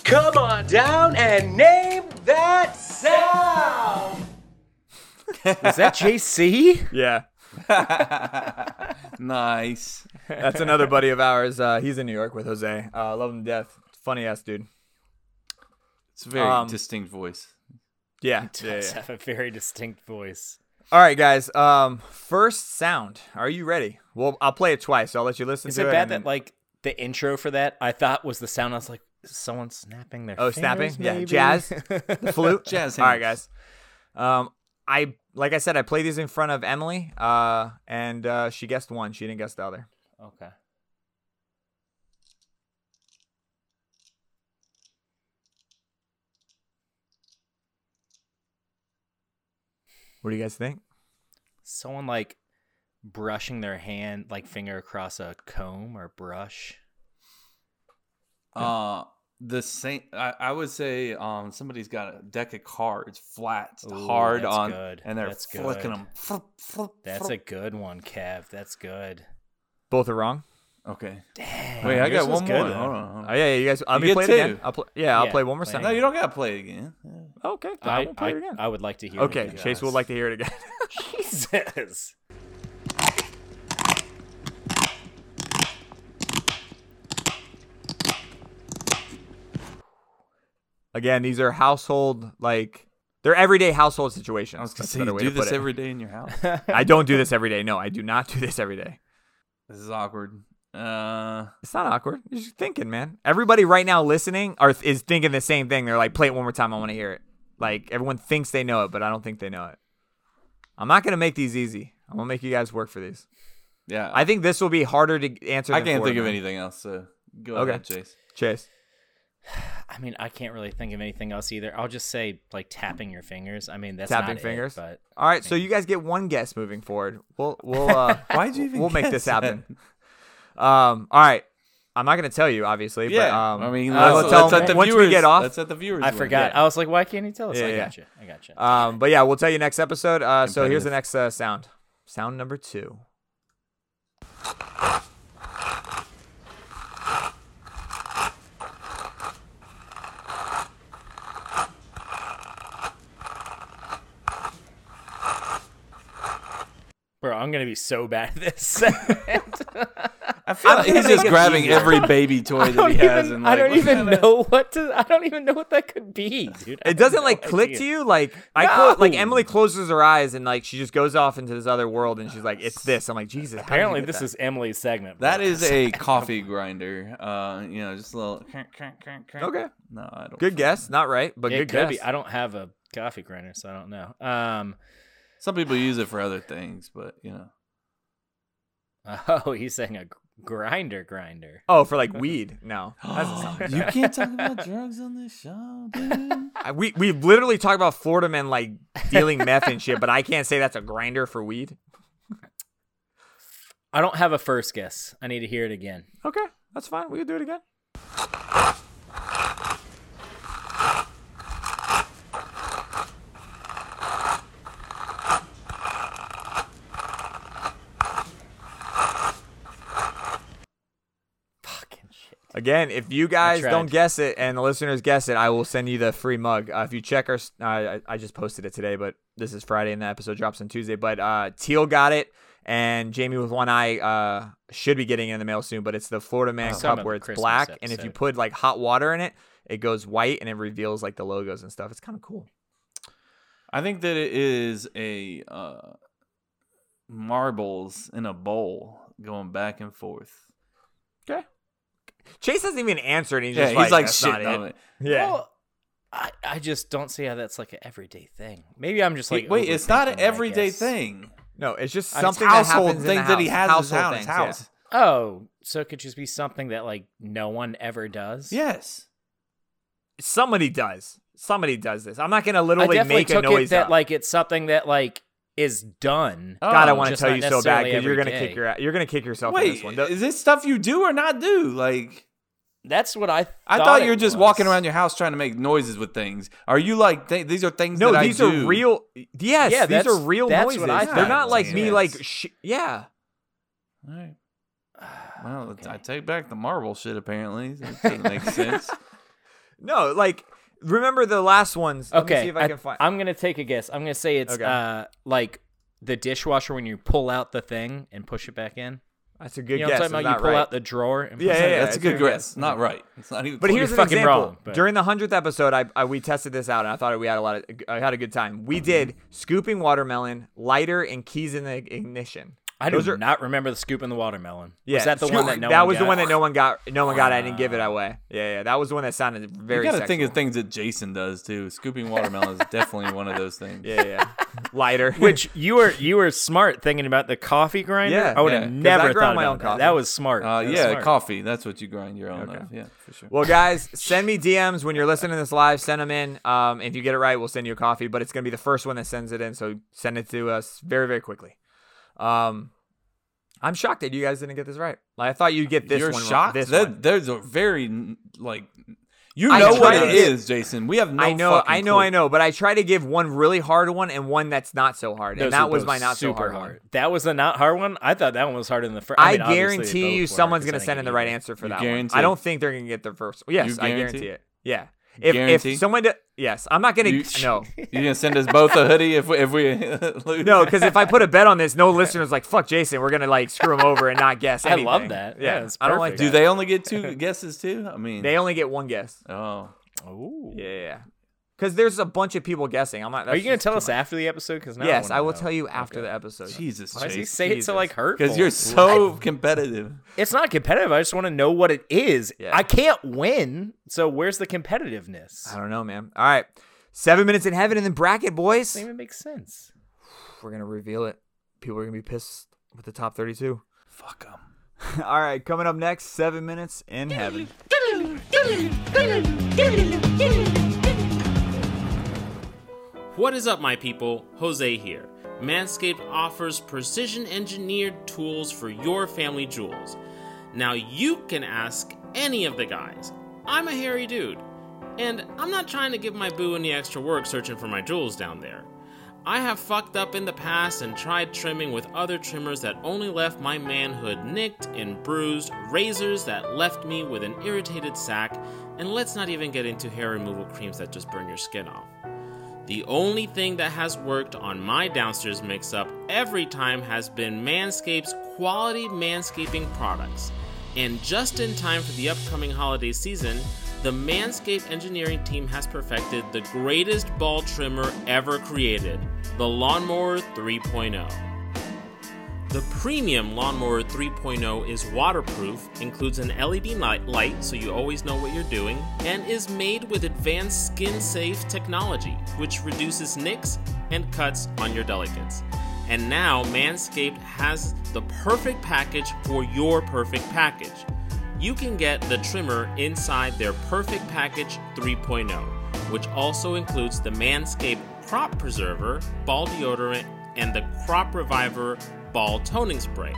Come on down and name that sound. Is that JC? [laughs] Yeah, [laughs] nice. that's another buddy of ours. Uh, he's in New York with Jose. Uh, love him to death. Funny ass dude. It's a very Um, distinct voice. Yeah. Does yeah, yeah. have a very distinct voice. All right, guys. Um, first sound. Are you ready? Well, I'll play it twice. So I'll let you listen Is to it it. bad that like the intro for that I thought was the sound? I was like, someone snapping their Oh, fingers, snapping? Yeah, jazz? [laughs] the flute? Jazz All right, guys. Um, I like I said, I played these in front of Emily. Uh, and uh, she guessed one. She didn't guess the other. okay. What do you guys think? Someone like brushing their hand, like finger across a comb or brush. Uh, the same. I, I would say um somebody's got a deck of cards flat, Ooh, hard that's on, good. and they're That's flicking good. them. That's a good one, Kev. That's good. Both are wrong. Okay. Dang. Wait, I got one good, more. Hold on. hold Oh yeah, yeah, you guys. Let You me get play it again. I'll play. Yeah, I'll Yeah, play one more play sound. No, you don't gotta play it again. Yeah. Okay, I, I, will play I, it again. I would like to hear. It. Okay, it Chase would like to hear it again. [laughs] [laughs] Jesus. Again, these are household like they're everyday household situations. I was gonna That's a say better you way do to put this it. every day in your house. [laughs] I don't do this every day. No, I do not do this every day. this is awkward. Uh, It's not awkward. You're just thinking, man. Everybody right now listening are is thinking the same thing. They're like, play it one more time. I want to hear it. Like everyone thinks they know it, but I don't think they know it. I'm not gonna make these easy. I'm gonna make you guys work for these. yeah. I think this will be harder to answer. I can't think of anything else. So go Okay. ahead, Chase. Chase. [sighs] I mean, I can't really think of anything else either. I'll just say like tapping your fingers. I mean, that's Tapping not it, fingers? but All right, so you guys get one guess moving forward. We'll we'll [laughs] uh, Why'd you even we'll make guess this that? happen. Um, all right. I'm not gonna tell you, obviously. Yeah, but, um, I mean, let's, we'll tell let's let the once viewers we get off. Let's let the viewers. I win. forgot. Yeah. I was like, why can't he tell us? Yeah, I yeah. got you. I got you. Um, but yeah, we'll tell you next episode. Uh, so here's the next uh, sound. Sound number two. Bro, I'm gonna be so bad at this. segment. [laughs] I feel like he's just grabbing every baby [laughs] toy that don't he has. even, and I don't even kind [laughs] of- know what to. I don't even know what that could be, dude. I It doesn't no like click idea. to you. Like I clo- like Emily closes her eyes and like she just goes off into this other world and she's like, "It's this." I'm like, Jesus. how did you Apparently, this that?" is Emily's segment. That bro. is a coffee grinder. Uh, you know, just a little. okay. No, I don't. Good guess. Not right, but it good could guess. be. I don't have a coffee grinder, so I don't know. Um. Some people use it for other things, but you know. [laughs] Oh, he's saying a grinder, grinder. Oh, for like weed? [laughs] No, [gasps] that doesn't sound good. you can't talk about drugs on this show, dude. [laughs] I- we we literally talk about Florida men like dealing meth and shit, but I can't say that's a grinder for weed. I don't have a first guess. I need to hear it again. Okay, that's fine. We can do it again. Fucking shit. Again, if you guys don't guess it and the listeners guess it, I will send you the free mug. Uh, if you check our, uh, I, I just posted it today, but this is Friday and the episode drops on Tuesday. But uh, Teal got it, and Jamie with one eye uh, should be getting it in the mail soon. But it's the Florida Man Some cup where it's Christmas black, and if you put like hot water in it, it goes white and it reveals like the logos and stuff. It's kind of cool. I think that it is a uh, marbles in a bowl going back and forth. Okay. Chase hasn't even answered. And he's Yeah, just he's like, like shit on it." it. Yeah. Well, I, I just don't see how that's like an everyday thing. Maybe I'm just like Wait, it's not an overthinking it, I everyday thing. no, it's just It's something household that happens in the things that he house. has in Household his things, house. yeah. Oh, so it could just be something that like no one ever does. Yes. Somebody does. Somebody does this. I'm not gonna literally definitely make a noise it that up. like it's something that like is done. God, I Oh, want to tell you so bad because you're gonna kick day. your you're gonna kick yourself in Wait, this one. The- is this stuff you do or not do? Like, That's what I. Thought I thought you were just was. walking around your house trying to make noises with things. Are you like th- these are things no, that these I are real. Yes, Yeah, these are real that's noises. what I They're not like was, me. yes. Like sh- yeah. All right. [sighs] Well, Okay. I take back the marble shit. Apparently, it doesn't make [laughs] sense. No, like remember the last ones. Let me Okay, see if I, can find. am gonna take a guess. I'm gonna say it's Okay. uh like the dishwasher when you pull out the thing and push it back in. That's a good you know what guess. I'm talking about? You pull right. out the drawer and Yeah, yeah, yeah. That's a good good guess. Not right. It's not even. But close. here's You're an fucking example. wrong, but- During the hundredth episode, I, I we tested this out, and I thought we had a lot of I had a good time. We did scooping watermelon, lighter, and keys in the ignition. I do are, not remember the scoop in the watermelon. Yeah, was that the scoop- one that no that one was the one that no one got. No one got. I didn't give it away. Yeah, yeah, that was the one that sounded very. you very. gotta think of things that Jason does too. Scooping watermelon is definitely one of those things. Yeah, yeah, [laughs] lighter. Which you were you were smart thinking about the coffee grinder. Yeah, I would yeah, have 'cause never grind thought my own that. coffee. That was smart. Uh, That was yeah, smart. coffee. That's what you grind your own Okay. of. Yeah, for sure. Well, guys, send me DMs when you're listening to this live. Send them in. Um, if you get it right, we'll send you a coffee. But it's gonna be the first one that sends it in, so send it to us very, very quickly. Um, I'm shocked that you guys didn't get this right. Like, I thought you'd get this You're one. wrong- shocked. This That- one. There's a very like. You know what tried it get- is, Jason. We have no. I know, I know, clue. I know, but I try to give one really hard one and one that's not so hard, Those and that was my not so super hard, one. That was the not hard one. I thought that one was harder than the first. I, mean, obviously guarantee you, were, someone's 'cause I gonna send in the right answer for You that guarantee one. I don't think they're gonna get the first. Yes, You I guarantee guarantee it? it. Yeah. If guarantee? if someone, do, yes, I'm not gonna. You- no, You gonna send us both a hoodie if we, if we [laughs] lose? no, because if I put a bet on this, no listeners like fuck Jason. We're gonna like screw him over and not guess I love that. Yeah, it's I don't like. Do that. they only get two [laughs] guesses too? I mean, They only get one guess. oh, Oh. Yeah, yeah. Because there's a bunch of people guessing. I'm not. Are you gonna tell us much. after the episode? Because Yes, I will tell you after the episode. Jesus, Why does he Chase. say it Jesus. so like hurt? Because you're so competitive. It's not competitive. I just want to know what it is. Yeah. I can't win. So where's the competitiveness? I don't know, man. All right, seven minutes in heaven and then bracket, boys. Doesn't even make sense. [sighs] We're gonna reveal it. People are gonna be pissed with the top 32. Fuck them. [laughs] All right, coming up next, seven minutes in heaven. [laughs] What is up, my people? Jose here. Manscaped offers precision engineered tools for your family jewels. Now, you can ask any of the guys. I'm a hairy dude, and I'm not trying to give my boo any extra work searching for my jewels down there. I have fucked up in the past and tried trimming with other trimmers that only left my manhood nicked and bruised, razors that left me with an irritated sack, and let's not even get into hair removal creams that just burn your skin off. The only thing that has worked on my downstairs mix up every time has been Manscaped's quality manscaping products. And just in time for the upcoming holiday season, the Manscaped engineering team has perfected the greatest ball trimmer ever created the Lawnmower 3.0. The premium Lawnmower 3.0 is waterproof, includes an LED light, so you always know what you're doing, and is made with advanced skin safe technology, which reduces nicks and cuts on your delicates. And now Manscaped has the perfect package for your perfect package. You can get the trimmer inside their Perfect Package 3.0, which also includes the Manscaped Crop Preserver, Ball Deodorant, and the Crop Reviver Ball Toning Spray.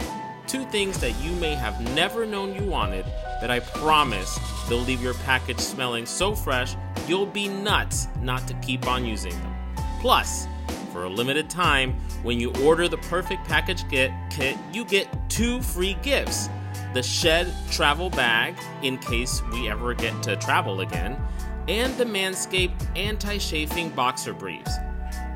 Two things that you may have never known you wanted, that I promise they'll leave your package smelling so fresh you'll be nuts not to keep on using them. Plus, for a limited time, when you order the Perfect Package Kit, kit you get two free gifts the Shed Travel Bag, in case we ever get to travel again, and the Manscaped Anti Chafing Boxer Briefs.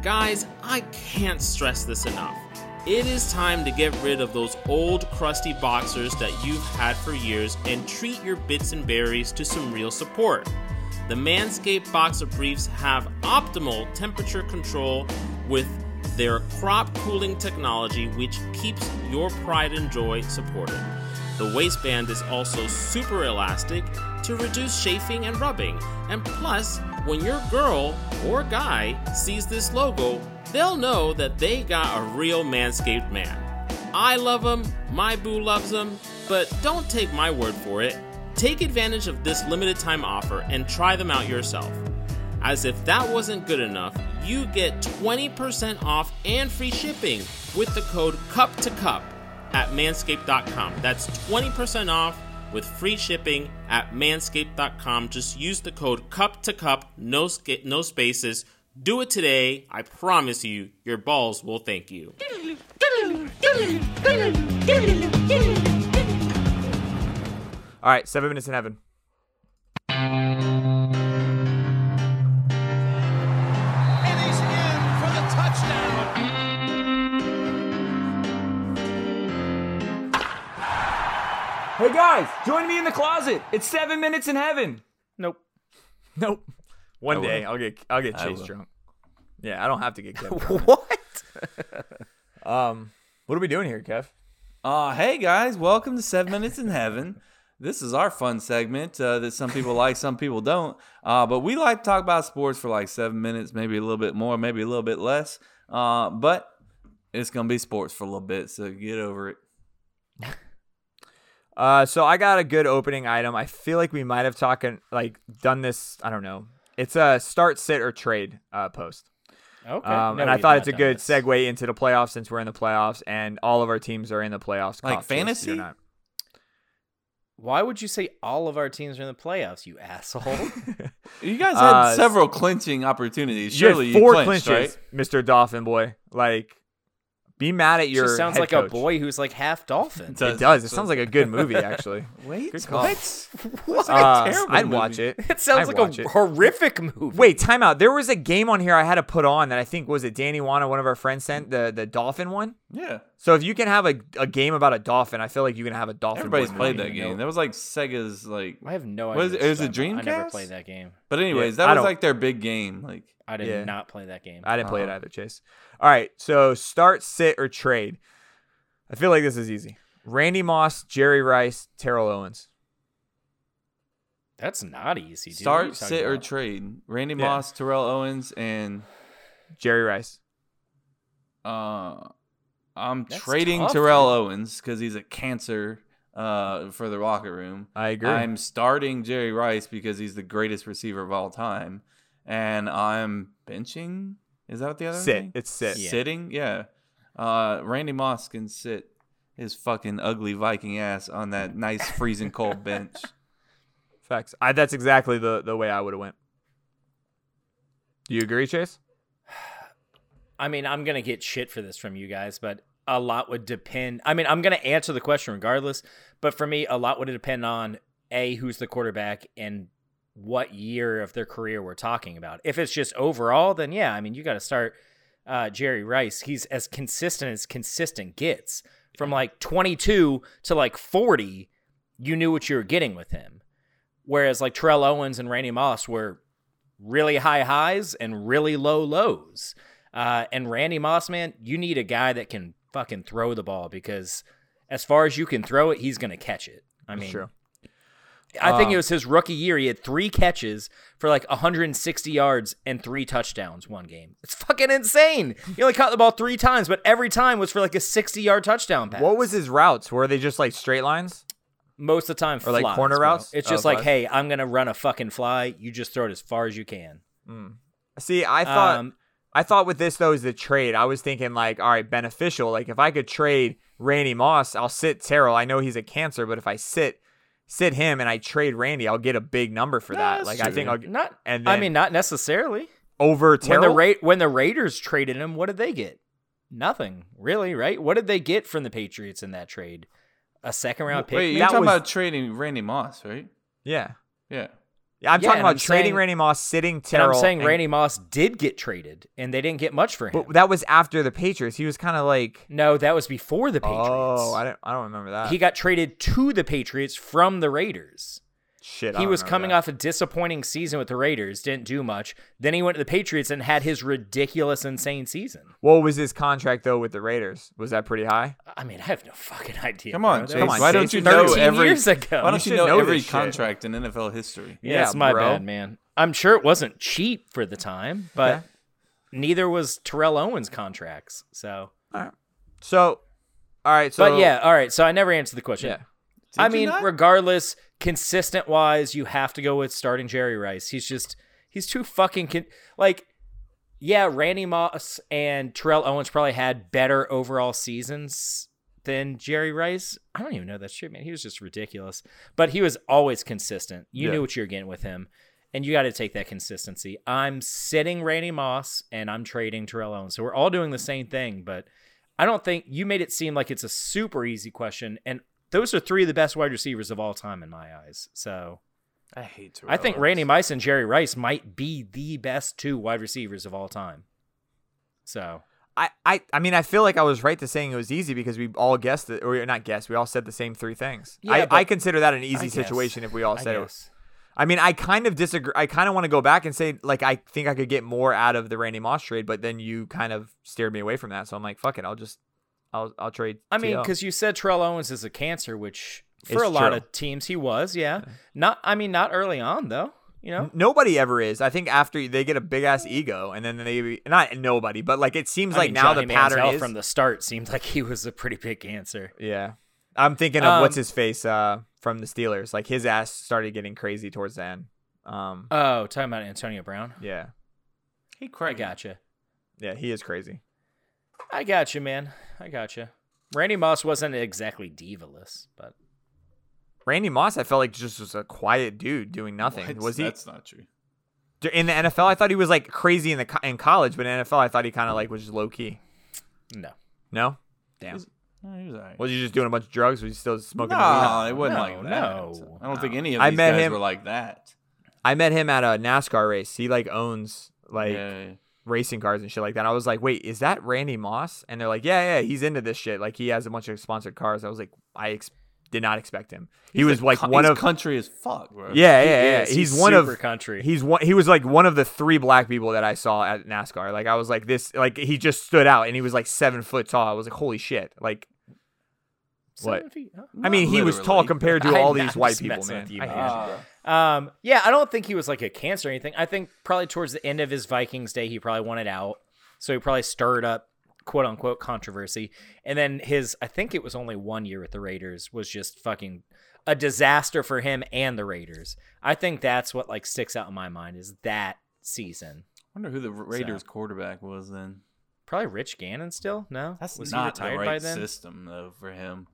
Guys, I can't stress this enough. It is time to get rid of those old crusty boxers that you've had for years and treat your bits and berries to some real support. The Manscaped Boxer Briefs have optimal temperature control with their crop cooling technology, which keeps your pride and joy supported. The waistband is also super elastic to reduce chafing and rubbing. And plus, when your girl or guy sees this logo, they'll know that they got a real Manscaped man. I love them, my boo loves them, but don't take my word for it. Take advantage of this limited time offer and try them out yourself. As if that wasn't good enough, you get 20% off and free shipping with the code CUP to CUP at manscaped.com. That's 20% off with free shipping at manscaped.com. Just use the code CUP to CUP, no, sca- no spaces. Do it today. I promise you, your balls will thank you. All right, seven minutes in heaven. And he's in for the touchdown. Hey guys, join me in the closet. It's seven minutes in heaven. Nope. Nope. One I will. day I'll get I'll get I Chase drunk. Yeah, I don't have to get [laughs] Kev. drunk. What? [laughs] um, what are we doing here, Kev? Uh, hey guys, welcome to Seven Minutes in Heaven. This is our fun segment uh, that some people like, some people don't. Uh, but we like to talk about sports for like seven minutes, maybe a little bit more, maybe a little bit less. Uh, but it's gonna be sports for a little bit, so get over it. [laughs] Uh, so I got a good opening item. I feel like we might have talking like done this. I don't know. It's a start, sit, or trade uh, post. Okay. Um, No, and I thought it's a good this. segue into the playoffs since we're in the playoffs and all of our teams are in the playoffs. Like fantasy? you're not. Why would you say all of our teams are in the playoffs, you asshole? [laughs] You guys had Uh, several clinching opportunities. You had Surely you four clinched, clinches, right? Mr. Dolphin boy. Like Be mad at your. Just sounds head like a boy who's like half [laughs] dolphin. It does. It sounds like a good movie, [laughs] actually. Wait, Good call. what? [laughs] Uh, terrible I'd movie. watch it. It sounds I'd like a it. horrific movie. Wait, time out. There was a game on here I had to put on that I think was it Danny Wana, one of our friends sent the the dolphin one. Yeah, So if you can have a, a game about a dolphin, I feel like you can have a dolphin. everybody's boy played movie. that game. That was like Sega's like. I have no idea. is it- what it was a talking about. I never played that game. But anyways, Yeah, I that was like their big game. Like, I did Yeah. not play that game. I didn't play it Uh-huh. either, Chase. All right, so start, sit, or trade. I feel like this is easy. Randy Moss, Jerry Rice, Terrell Owens. That's not easy. Dude. What are you start, talking sit, or trade. Randy Yeah. Moss, Terrell Owens, and Jerry Rice. uh, I'm That's trading tough, Terrell dude. Owens because he's a cancer uh, for the locker room. I agree. I'm starting Jerry Rice because he's the greatest receiver of all time, and I'm benching. Is that what the other sit. thing? It's sit. Yeah. Sitting, yeah. Uh, Randy Moss can sit his fucking ugly Viking ass on that nice freezing cold [laughs] bench. Facts. I, that's exactly the, the way I would have went. Do you agree, Chase? [sighs] I mean, I'm gonna get shit for this from you guys, but a lot would depend. I mean, I'm gonna answer the question regardless, but for me, a lot would depend on a who's the quarterback and what year of their career we're talking about. If it's just overall, then yeah, I mean, you got to start uh, Jerry Rice. He's as consistent as consistent gets. From like 22 to like 40, you knew what you were getting with him. Whereas like Terrell Owens and Randy Moss were really high highs and really low lows. Uh, and Randy Moss, man, you need a guy that can fucking throw the ball because as far as you can throw it, he's going to catch it. I mean, True. I think Um, it was his rookie year. He had three catches for like 160 yards and three touchdowns one game. It's fucking insane. He only caught the ball three times, but every time was for like a 60 yard touchdown pass. What was his routes? Were they just like straight lines? most of the time? Or, like, flies, corner bro. routes? It's Oh, just like, flies. hey, I'm gonna run a fucking fly. You just throw it as far as you can. See, I thought Um, I thought with this though is the trade. I was thinking like, all right, beneficial. Like if I could trade Randy Moss, I'll sit Terrell. I know he's a cancer, but if I sit sit him and I trade Randy, I'll get a big number for No, that. that's Like I think I'll not. and I mean, not necessarily. over When the Terrell. Ra- when the Raiders traded him, what did they get? Nothing really, right? What did they get from the Patriots in that trade? A second round pick. Wait, you're That talking was- about trading Randy Moss, right? yeah. Yeah. Yeah, I'm Yeah, talking about I'm trading saying- Randy Moss, sitting and Terrell. I'm saying and- Randy Moss did get traded, and they didn't get much for him. But that was after the Patriots. He was kind of like, no, that was before the oh, Patriots. oh, I don't, I don't remember that. he got traded to the Patriots from the Raiders. Shit, He was remember coming that. off a disappointing season with the Raiders, didn't do much. Then he went to the Patriots and had his ridiculous, insane season. What was his contract though with the Raiders? Was that pretty high? I mean, I have no fucking [laughs] idea. Come on, Chase. Come on, why Chase, don't you know every? years [laughs] ago. Why don't You you, know, know every this shit. contract in NFL history? Yeah, Yeah, it's my bro. bad, man. I'm sure it wasn't cheap for the time, but Okay. neither was Terrell Owens' contracts. So, So, all right. So, but yeah, all right. So I never answered the question. yeah. I Did you mean, not? regardless, consistent wise, you have to go with starting Jerry Rice. He's just he's too fucking con- like. Yeah, Randy Moss and Terrell Owens probably had better overall seasons than Jerry Rice. I don't even know that shit, man. He was just ridiculous, but he was always consistent. You Yeah. knew what you were getting with him, and you got to take that consistency. I'm sitting Randy Moss and I'm trading Terrell Owens, so we're all doing the same thing, but. I don't think you made it seem like it's a super easy question, and those are three of the best wide receivers of all time in my eyes. So I hate. To. I think Randy Moss and Jerry Rice might be the best two wide receivers of all time. So I, I, I mean, I feel like I was right to saying it was easy because we all guessed it, or not guessed. We all said the same three things. Yeah, I, I consider that an easy situation if we all said it. I mean, I kind of disagree. I kind of want to go back and say like I think I could get more out of the Randy Moss trade, but then you kind of steered me away from that. So I'm like, fuck it, I'll just, I'll, I'll trade. I mean, because you said Terrell Owens is a cancer, which for It's a lot true. of teams he was. Yeah. Not. I mean, not early on though. You know. Nobody ever is. I think after they get a big ass ego, and then they not nobody, but like it seems I like mean, now Johnny the pattern Manziel is from the start seemed like he was a pretty big cancer. Yeah. I'm thinking of what's Um, his face uh, from the Steelers. Like his ass started getting crazy towards the end. Um, Oh, talking about Antonio Brown. yeah. He I gotcha. Yeah, he is crazy. I got you, man. I got you. Randy Moss wasn't exactly divaless, but Randy Moss, I felt like just was a quiet dude doing nothing. What? Was he That's not true. in the NFL? I thought he was like crazy in the co- in college, but in NFL, I thought he kind of like was just low key. no. No. Damn. No, he was alright. Was he just doing a bunch of drugs? Was he still smoking No, weed? it wasn't No, like that. no. I don't think any of I these met guys him- were like that. I met him at a NASCAR race. He like owns like yeah, racing cars and shit like that. I was like, wait, is that Randy Moss? And they're like, yeah, yeah, he's into this shit. Like he has a bunch of sponsored cars. I was like, I ex- did not expect him. He was like co- one he's of country as fuck, bro. yeah, yeah, yeah. is. He's, He's one of super country. He's one. He was like one of the three black people that I saw at NASCAR. Like I was like this. Like he just stood out, and he was like seven foot tall. I was like, holy shit. Like What? Seven feet, huh? I mean, he was tall compared to I'm all not these white people, man. with you, I hate man. Um, yeah, I don't think he was like a cancer or anything. I think probably towards the end of his Vikings day, he probably wanted out, so he probably stirred up quote unquote controversy. And then his, I think it was only one year with the Raiders, was just fucking a disaster for him and the Raiders. I think that's what like sticks out in my mind is that season. I wonder who the Raiders quarterback was then. Probably Rich Gannon still. No, That's was not he retired the right by then? system though for him.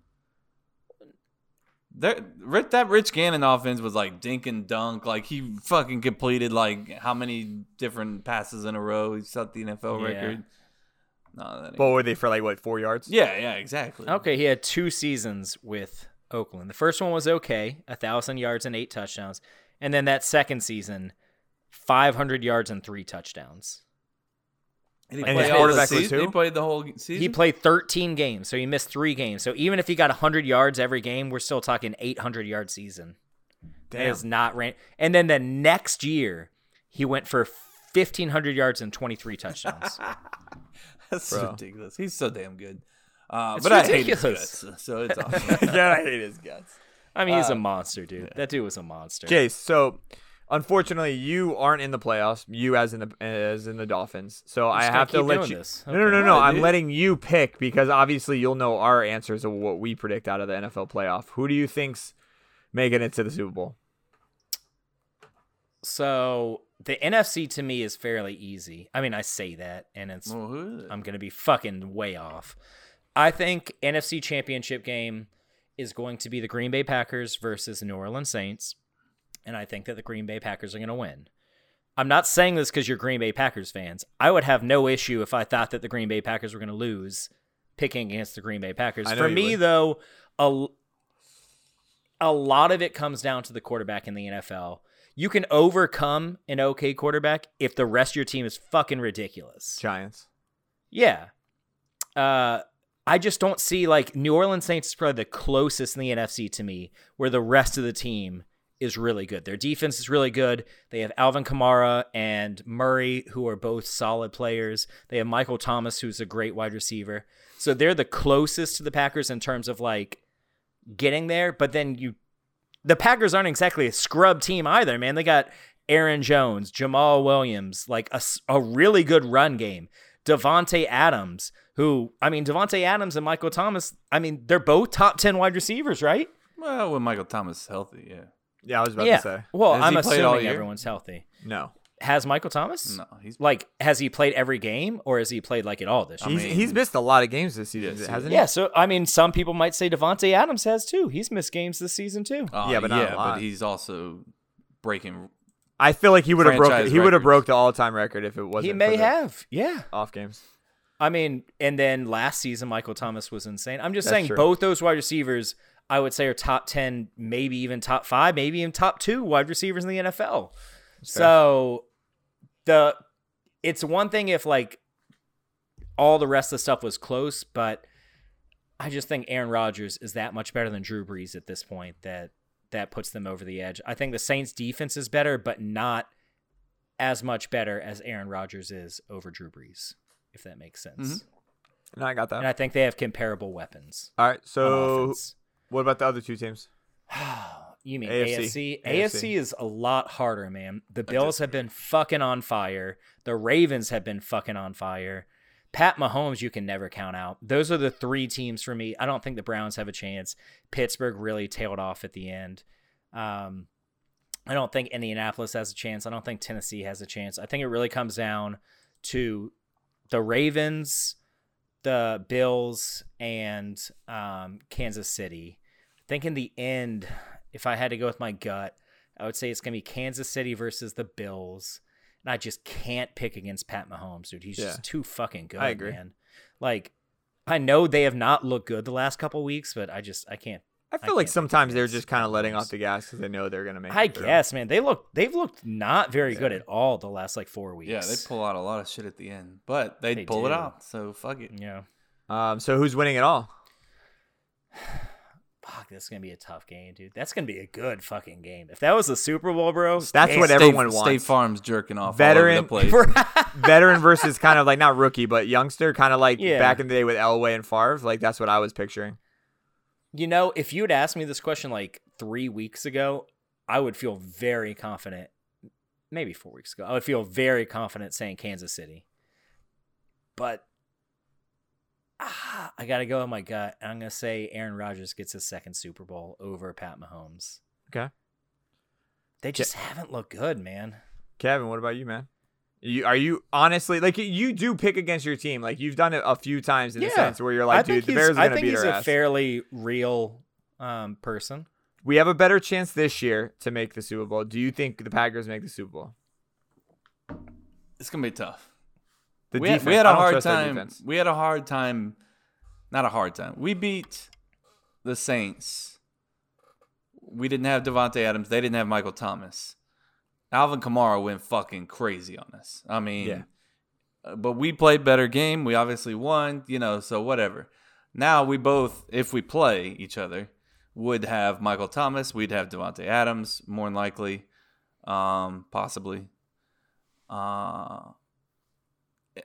That that Rich Gannon offense was like dink and dunk. Like he fucking completed like how many different passes in a row? He set the NFL Yeah. record. No, that But were they for like what four yards? yeah, yeah, exactly. Okay, he had two seasons with Oakland. The first one was okay, a thousand yards and eight touchdowns, and then that second season, five hundred yards and three touchdowns. And he And played his all the quarterback was who? He played the whole season. He played thirteen games, so he missed three games. So even if he got hundred yards every game, we're still talking eight hundred yard season. That Damn. is not ran. And then the next year, he went for fifteen hundred yards and twenty three touchdowns. [laughs] That's Bro. ridiculous. He's so damn good. Uh, It's but I hate his guts, so it's [laughs] awesome. [laughs] yeah, I hate his guts. I mean, he's Uh, a monster, dude. That dude was a monster. Okay, so unfortunately, you aren't in the playoffs. You as in the as in the Dolphins. So I have to let you. this. No, no, no, no. Yeah, I'm dude. letting you pick because obviously you'll know our answers of what we predict out of the NFL playoff. Who do you think's making it to the Super Bowl? So the NFC to me is fairly easy. I mean, I say that, and it's well, who is it? I'm gonna be fucking way off. I think NFC Championship game is going to be the Green Bay Packers versus the New Orleans Saints, and I think that the Green Bay Packers are gonna win. I'm not saying this because you're Green Bay Packers fans. I would have no issue if I thought that the Green Bay Packers were gonna lose, picking against the Green Bay Packers. For me, would. though, a a lot of it comes down to the quarterback in the NFL. You can overcome an okay quarterback if the rest of your team is fucking ridiculous. Giants. Yeah. Uh, I just don't see like New Orleans Saints is probably the closest in the NFC to me, where the rest of the team is really good. Their defense is really good. They have Alvin Kamara and Murray, who are both solid players. They have Michael Thomas, who's a great wide receiver. So they're the closest to the Packers in terms of like getting there. But then you, the Packers aren't exactly a scrub team either, man. They got Aaron Jones, Jamaal Williams, like a, a really good run game. Davante Adams, who I mean, Davante Adams and Michael Thomas. I mean, they're both top ten wide receivers, right? Well, when Michael Thomas is healthy, yeah. Yeah, I was about yeah. to say Well, Has I'm he played all assuming everyone's healthy. no. Has Michael Thomas? No, he's Like, has he played every game, or has he played like at all this year? He's mean- he's missed a lot of games this season, hasn't he? yeah. So I mean, some people might say Davante Adams has too. He's missed games this season too. Uh, Yeah, but not a yeah, lot. but he's also breaking. I feel like he would have broke. Franchise He would have broke the all-time record if it wasn't. he for may the have. Yeah. off games. I mean, and then last season, Michael Thomas was insane. I'm just That's saying, true. both those wide receivers, I would say, are top 10, maybe even top five, maybe even top two wide receivers in the NFL. So the it's one thing if like all the rest of the stuff was close, but I just think Aaron Rodgers is that much better than Drew Brees at this point that that puts them over the edge. I think the Saints defense is better, but not as much better as Aaron Rodgers is over Drew Brees, if that makes sense. Mm-hmm. No, I got that. And I think they have comparable weapons. All right. So. What about the other two teams? [sighs] You mean AFC. AFC? AFC? Is a lot harder, man. The Bills have been fucking on fire. The Ravens have been fucking on fire. Pat Mahomes, you can never count out. Those are the three teams for me. I don't think the Browns have a chance. Pittsburgh really tailed off at the end. Um, I don't think Indianapolis has a chance. I don't think Tennessee has a chance. I think it really comes down to the Ravens, the Bills, and um, Kansas City. I think in the end, if I had to go with my gut, I would say it's going to be Kansas City versus the Bills. And I just can't pick against Pat Mahomes, dude. He's Yeah. just too fucking good, I agree. man. Like, I know they have not looked good the last couple weeks, but I just I can't. I I feel like sometimes they're just kind of letting off the gas because they know they're gonna make. I it guess, man. They look they've looked not very good at all the last like four weeks. Yeah, they pull out a lot of shit at the end, but they, They pull it do. out. So fuck it. Yeah. Um. So who's winning it all? [sighs] Fuck, this is gonna be a tough game, dude. That's gonna be a good fucking game. If that was the Super Bowl, bro, That's what everyone State wants. State Farm's jerking off Veteran- all over the place. [laughs] [laughs] Veteran versus kind of like not rookie, but youngster, kind of like Yeah. back in the day with Elway and Favre. Like that's what I was picturing. You know, if you had asked me this question like three weeks ago, I would feel very confident. Maybe four weeks ago, I would feel very confident saying Kansas City. But ah, I got to go with my gut. and I'm going to say Aaron Rodgers gets his second Super Bowl over Pat Mahomes. Okay. They just haven't looked good, man. Kevin, what about you, man? You are you honestly like you do pick against your team? Like you've done it a few times in the sense where you're like, think dude, the Bears are gonna think he's a ass. fairly real um, person. we have a better chance this year to make the Super Bowl. Do you think the Packers make the Super Bowl? It's gonna be tough. The we, had, defense, we had I a don't hard time. We had a hard time. Not a hard time. We beat the Saints. We didn't have Davante Adams. They didn't have Michael Thomas. Alvin Kamara went fucking crazy on us. I mean, Yeah. uh, but we played better game. We obviously won. You know, so whatever. Now we both, if we play each other, would have Michael Thomas. We'd have Davante Adams more than likely, um, possibly. Uh, [sighs]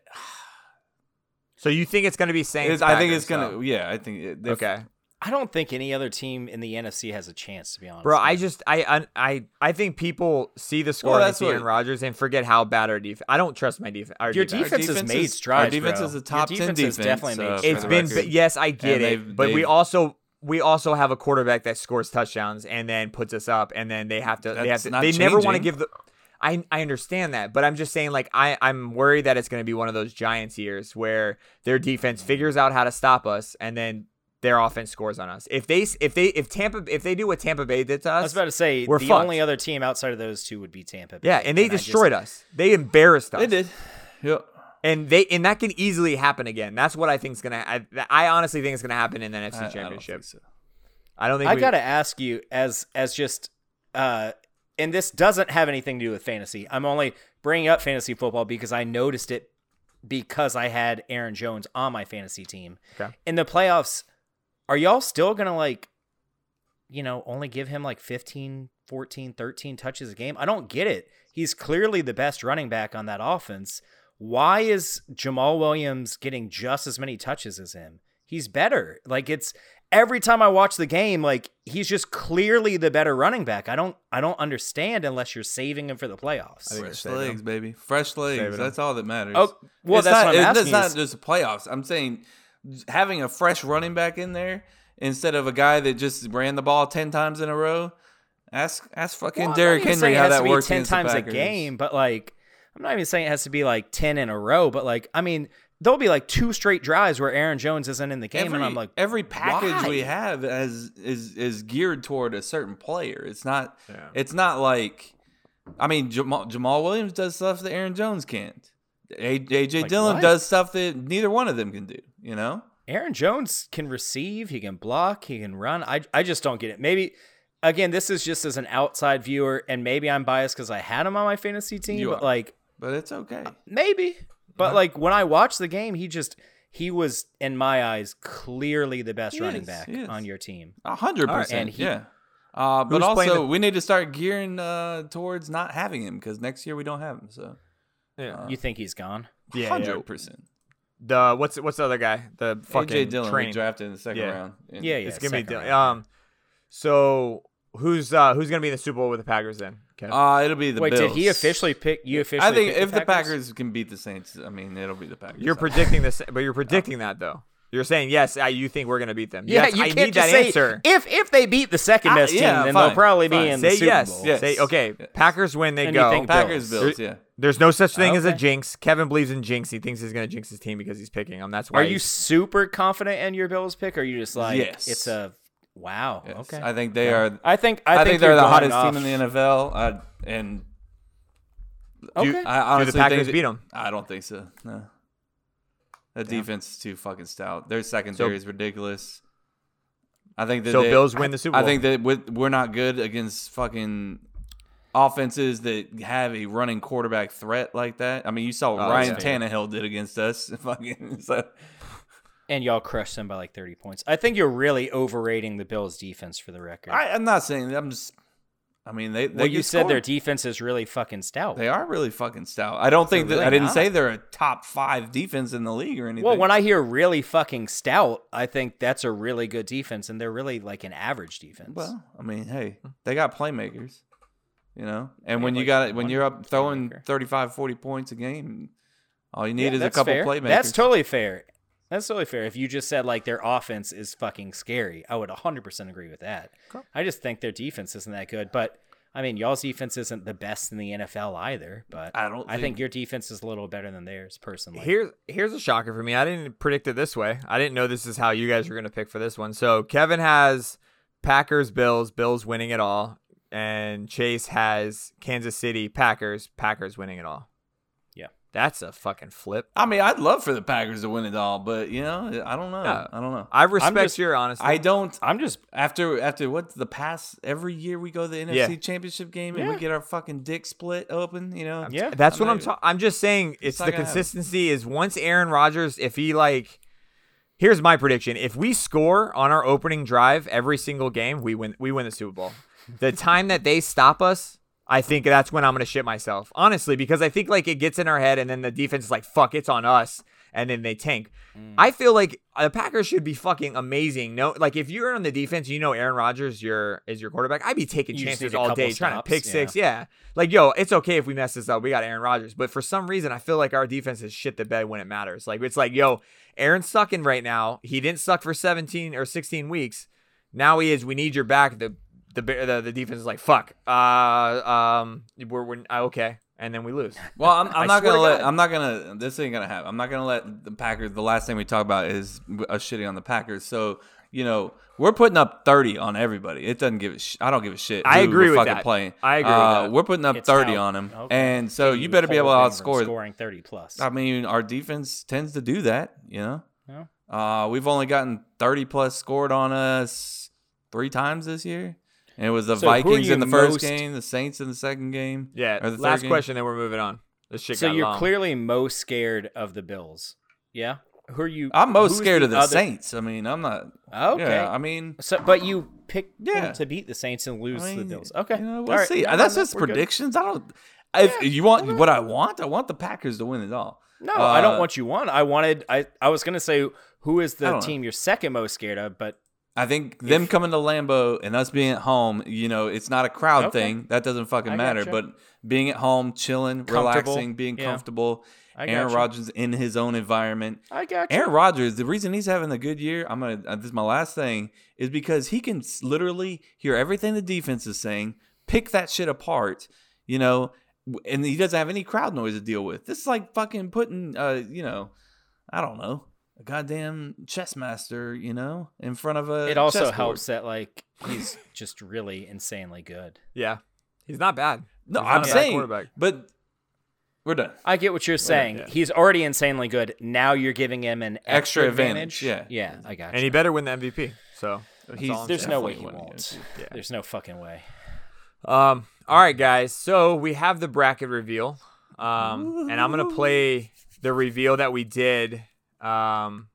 So you think it's gonna be Saints? I think it's gonna. Yeah, I think. If- Okay, I don't think any other team in the NFC has a chance, to be honest. bro. I just I I I think people see the score Well, and that's see Aaron Rodgers and forget how bad our defense. I don't trust my defense. Our Your defense. defense, has defense made is- our defense bro. is a Your top 10 defense has defense, definitely uh, made for It's the been, record. yes, I get And it. they've- But we they've- also we also have a quarterback that scores touchdowns and then puts us up, and then they have to. they have to. not They never want to give the. I I understand that, but I'm just saying like I I'm worried that it's going to be one of those Giants years where their defense figures out how to stop us, and then their offense scores on us. If they if they if Tampa if they do what Tampa Bay did to us, I was about to say we're the fucked. only other team outside of those two would be Tampa. Bay. yeah, and they I just- destroyed us. They embarrassed us. They did. Yep. And they and that can easily happen again. That's what I think is gonna. I, I honestly think it's gonna happen in the NFC I- I don't think so. I don't think. I we, gotta ask you as as just uh, and this doesn't have anything to do with fantasy. I'm only bringing up fantasy football because I noticed it because I had Aaron Jones on my fantasy team. Okay. In the playoffs, are y'all still gonna like, you know, only give him like 15, 14, 13 touches a game? I don't get it. He's clearly the best running back on that offense. Why is Jamaal Williams getting just as many touches as him? He's better. Like it's every time I watch the game, like he's just clearly the better running back. I don't I don't understand unless you're saving him for the playoffs. I think Fresh saving legs, them. baby. Fresh legs. Saving That's all that matters. Oh, well, It's that's not, what I'm it- asking It's not just the playoffs. I'm saying having a fresh running back in there instead of a guy that just ran the ball ten times in a row. Ask ask fucking Well, Derrick Henry how that works ten against the times a game, but like I'm not even saying it has to be like ten in a row, but like I mean there'll be like two straight drives where Aaron Jones isn't in the game, Every, and I'm like, every package we have has is is geared toward a certain player. It's not. Yeah. It's not like. I mean, Jamaal, Jamaal Williams does stuff that Aaron Jones can't. A- AJ Like Dillon what? does stuff that neither one of them can do. You know. Aaron Jones can receive, he can block, he can run. I I just don't get it. Maybe again, this is just as an outside viewer, and maybe I'm biased because I had him on my fantasy team, You but are. like But it's okay. maybe. But like when I watched the game, he just he was in my eyes clearly the best He running is, back on your team. A hundred percent. Yeah. Uh, but also, the- we need to start gearing uh, towards not having him because next year we don't have him. So, Yeah. you think he's gone? Yeah, yeah. hundred percent. The what's what's the other guy? The fucking AJ Dillon we drafted in the second Yeah. round. And Yeah, yeah. it's gonna be second Dillon. Um, so who's uh who's gonna be in the Super Bowl with the Packers then? Kev? Uh, it'll be the Wait, did he officially pick you officially I think picked if the Packers? can beat the Saints, I mean, it'll be the Packers. you're predicting this, but you're predicting that though. You're saying yes, uh, you think we're gonna beat them. Yeah, yes, you I can't need just that say answer. if if they beat the second best team, yeah, then fine, they'll probably be in Say the Super yes. Bowl. Yes. Say okay. Yes. Packers win, they And go. think Packers, Bills. Bills, yeah. There's no such thing as a jinx. Kevin believes in jinx. He thinks he's gonna jinx his team because he's picking them. That's why. Are you super confident in your Bills pick, or are you just like Yes. it's a wow? Yes. Okay, I think they are. I think I, I, think, they're the hottest off- team in the NFL. Uh, and Okay. I honestly do the Packers think beat them? I don't think so. No. That defense is too fucking stout. Their secondary is ridiculous. I think that So they- Bills win the Super Bowl. I think that with, we're not good against fucking offenses that have a running quarterback threat like that. I mean, you saw what Oh, Ryan yeah. Tannehill did against us. [laughs] Fucking so, And y'all crushed them by like 30 points. I think you're really overrating the Bills' defense for the record. I, I'm not saying that. I'm just. I mean, they. they well, you said their defense is really fucking stout. They are really fucking stout. I don't think that. really I didn't not. say they're a top five defense in the league or anything. well, when I hear really fucking stout, I think that's a really good defense, and they're really like an average defense. Well, I mean, hey, they got playmakers, you know. And They when you got it, when you're up throwing playmaker. 35, 40 points a game, all you need Yeah, is a couple fair. playmakers. That's totally fair. That's totally fair. If you just said like their offense is fucking scary, I would 100% agree with that. I just think their defense isn't that good. But I mean, y'all's defense isn't the best in the NFL either. But I don't I think think- your defense is a little better than theirs, personally. Here's here's a shocker for me. I didn't predict it this way. I didn't know this is how you guys were gonna pick for this one. So Kevin has Packers, Bills, Bills winning it all, and Chase has Kansas City, Packers, Packers winning it all. Yeah. That's a fucking flip. I mean, I'd love for the Packers to win it all, but you know, I don't know. Yeah. I don't know. I respect just- your honesty. I don't. I'm just After after what the past every year we go to the NFC Yeah. Championship game and we get our fucking dick split open, you know. Yeah. That's I'm what I'm talking. I'm just saying it's, not the gonna happen. consistency. Is once Aaron Rodgers, if he like, here's my prediction: if we score on our opening drive every single game, we win. We win the Super Bowl. the time that they stop us, I think that's when I'm gonna shit myself, honestly, because I think like it gets in our head, and then the defense is like, "Fuck, it's on us," and then they tank. Mm. I feel like the Packers should be fucking amazing. No, like if you're on the defense, you know Aaron Rodgers your is your quarterback. I'd be taking You chances all day trying to pick yeah. six. Yeah, like yo, it's okay if we mess this up. We got Aaron Rodgers, but for some reason, I feel like our defense is shit the bed when it matters. Like it's like yo, Aaron's sucking right now. He didn't suck for 17 or 16 weeks. Now he is. We need your back. The the the, the defense is like fuck. Uh, um, we're, we're uh, okay, and then we lose. [laughs] Well, I'm, I I'm not gonna to let. God. I'm not gonna. This ain't gonna happen. I'm not gonna let the Packers. The last thing we talk about is us shitting on the Packers. So you know we're putting up 30 on everybody. It doesn't give a. Sh- I don't give a shit. I agree with fucking that. Playing. I agree with Uh, that. We're putting up It's 30 how- on them, okay. and so you better be able to hold them from outscore. scoring 30 plus. I mean, our defense tends to do that. You know. Yeah. Uh, we've only gotten 30 plus scored on us three times this year. And it was the So Vikings in the first most- game, the Saints in the second game. Yeah. or the third Last game. question, then we're moving on. This shit so got you're long. clearly most scared of the Bills. Yeah. Who are you? I'm most who's scared of the other- Saints. I mean, I'm not. Okay. Yeah, I mean, So, but you picked Yeah. them to beat the Saints and lose I the Bills. Okay. You know, we'll All right. see. No, That's no, just we're good. predictions. I don't. If you want what I want, I want the Packers to win it all. No, I don't Uh, want you one. I wanted. I I was gonna say who is the don't know. team you're second most scared of, but I think them coming to Lambeau and us being at home, you know, it's not a crowd Okay. thing. That doesn't fucking I matter. gotcha. But being at home, chilling, relaxing, being Yeah. comfortable. I Aaron gotcha. Rodgers in his own environment. I got you. Aaron Rodgers, the reason he's having a good year, I'm gonna. Uh, this is my last thing, is because he can literally hear everything the defense is saying, pick that shit apart, you know, and he doesn't have any crowd noise to deal with. This is like fucking putting, uh, you know, I don't know, a goddamn chess master, you know, in front of a. It also chessboard. helps that like he's [laughs] just really insanely good. Yeah. He's not bad. No, He's not I'm a bad saying, quarterback. but we're done. I get what you're saying. yeah. He's already insanely good. Now you're giving him an Extra extra, advantage, advantage. yeah. Yeah, I got you. And you. he better win the MVP. So He's- There's no way he Definitely won't. Yeah. There's no fucking way. Um. All right, guys. So we have the bracket reveal. Um, and I'm gonna play the reveal that we did. Um.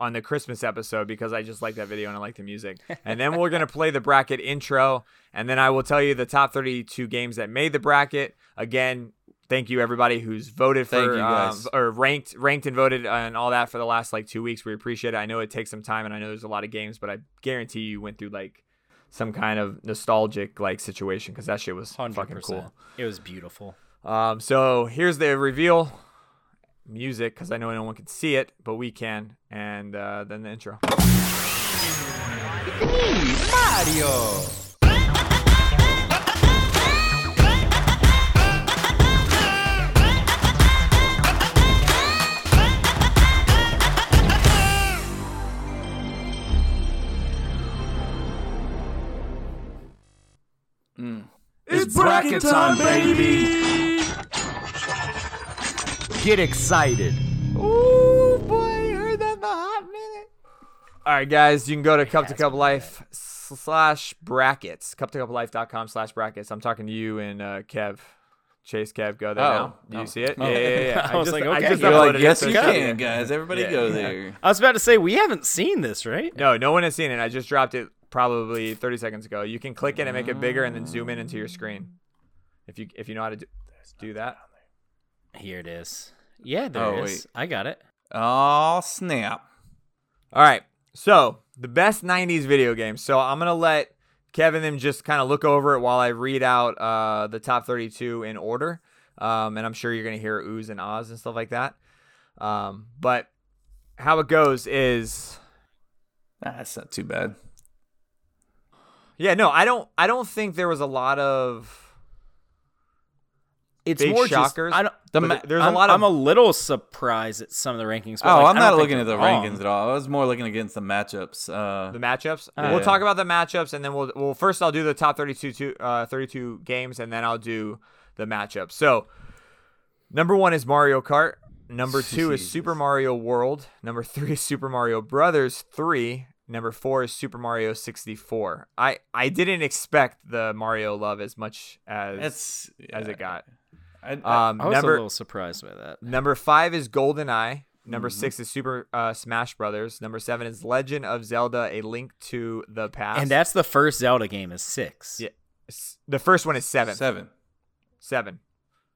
On the Christmas episode because I just like that video and I like the music. [laughs] And then we're gonna play the bracket intro, and then I will tell you the top 32 games that made the bracket. Again, thank you everybody who's voted for Thank you, guys. um, or ranked, ranked and voted and all that for the last like two weeks. We appreciate it. I know it takes some time, and I know there's a lot of games, but I guarantee you went through like some kind of nostalgic like situation because that shit was Hundred fucking cool. It was beautiful. Um, so here's the reveal music because I know no one can see it, but we can, and uh, then the intro. Mario! It's bracket time, baby. Get excited. Oh boy, heard that in the hot minute. All right, guys, you can go to cup to cup life slash brackets, cup to cup life.com slash brackets. I'm talking to you and uh, Kev. Chase Kev, go there Oh, now. Do you oh. see it? Oh. Yeah, yeah, yeah. [laughs] I was just, like, I okay. just You're like, yes, you it's- can, guys. Everybody Yeah, go yeah. there. I was about to say we haven't seen this, right? No, no one has seen it. I just dropped it probably 30 seconds ago. You can click it and make it bigger, and then zoom in into your screen. If you if you know how to do, do that. Here it is. Yeah, there Oh, it is. wait. I got it. Oh snap! All right. So the best '90s video games. So I'm gonna let Kevin them just kind of look over it while I read out uh, the top 32 in order. Um, and I'm sure you're gonna hear oohs and ahs and stuff like that. Um, but how it goes is, Nah, that's not too bad. yeah, no, I don't, I don't think there was a lot of It's big more shockers. Just, I don't, the, there's I'm, a lot of I'm a little surprised at some of the rankings. But Oh, like, I'm not looking at the wrong. rankings at all. I was more looking against the matchups. Uh, the matchups. Oh. We'll Yeah. talk about the matchups, and then we'll well first I'll do the top 32 two, uh, 32 games, and then I'll do the matchups. So number one is Mario Kart. Number [laughs] two is Super Mario World. Number three is Super Mario Brothers three. Number four is Super Mario 64. I I didn't expect the Mario love as much as that's as yeah. it got. I, I, Um, I was number a little surprised by that. Number five is GoldenEye. Number Mm-hmm. six is Super uh, Smash Brothers. Number seven is Legend of Zelda: A Link to the Past. And that's the first Zelda game is six. Yeah. The first one is seven. seven. Seven.